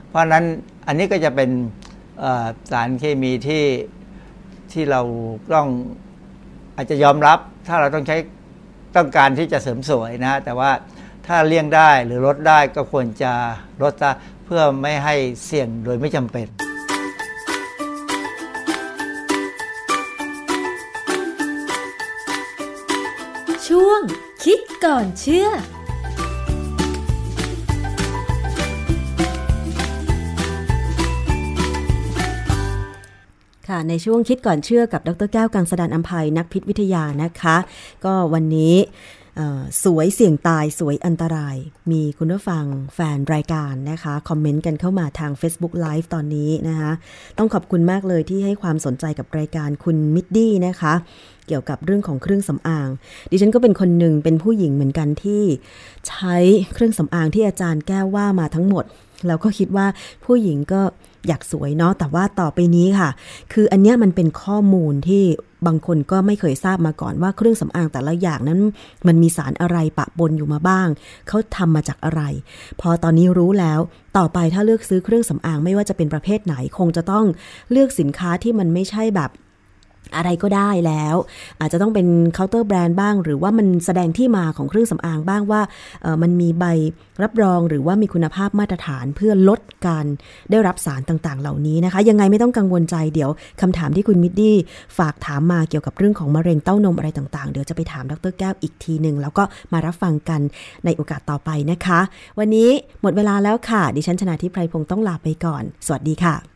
Speaker 5: เพราะฉะนั้นอันนี้ก็จะเป็นสารเคมีที่ที่เราต้องอาจจะยอมรับถ้าเราต้องใช้ต้องการที่จะเสริมสวยนะแต่ว่าถ้าเลี่ยงได้หรือลดได้ก็ควรจะลดซะ เพื่อไม่ให้เสี่ยงโดยไม่จำเป็น
Speaker 4: ช่วงคิดก่อนเชื่อ
Speaker 1: ค่ะในช่วงคิดก่อนเชื่อกับดรแก้วกังสดานอัมภัยนักพิษวิทยานะคะ ก็วันนี้เอ่อ สวยเสี่ยงตายสวยอันตราย มีคุณผู้ฟังแฟนรายการนะคะ คอมเมนต์กันเข้ามาทาง Facebook Live ตอนนี้นะคะ ต้องขอบคุณมากเลยที่ให้ความสนใจกับรายการคุณมิดดี้นะคะ เกี่ยวกับเรื่องของเครื่องสำอาง ดิฉันก็เป็นคนหนึ่งเป็นผู้หญิงเหมือนกันที่ใช้เครื่องสำอางที่อาจารย์แก้วว่ามาทั้งหมดแล้วก็คิดว่าผู้หญิงก็อยากสวยเนาะแต่ว่าต่อไปนี้ค่ะ คืออันเนี้ยมันเป็นข้อมูลที่ บางคนก็ไม่เคยทราบมาก่อนว่าเครื่องสำอางแต่ละอย่างนั้น มันมีสารอะไรปะปนอยู่มาบ้าง เขาทำมาจากอะไร พอตอนนี้รู้แล้ว ต่อไปถ้าเลือกซื้อเครื่องสำอางไม่ว่าจะเป็นประเภทไหน คงจะต้องเลือกสินค้าที่มันไม่ใช่แบบ อะไรก็ได้แล้ว อาจจะต้องเป็น counter brand บ้าง หรือว่ามันแสดงที่มาของเครื่องสำอางบ้างว่ามันมีใบรับรองหรือว่ามีคุณภาพมาตรฐานเพื่อลดการได้รับสารต่างๆ เหล่านี้นะคะ ยังไงไม่ต้องกังวลใจเดี๋ยวคำถามที่คุณมิดดี้ฝากถามมาเกี่ยวกับเรื่องของมะเร็งเต้านมอะไรต่างๆ เดี๋ยวจะไปถามดรแก้วอีกทีหนึ่งแล้วก็มารับฟังกันในโอกาสต่อไปนะคะ วันนี้หมดเวลาแล้วค่ะ ดิฉันชนะทิพไพรพงศ์ต้องลาไปก่อน สวัสดีค่ะ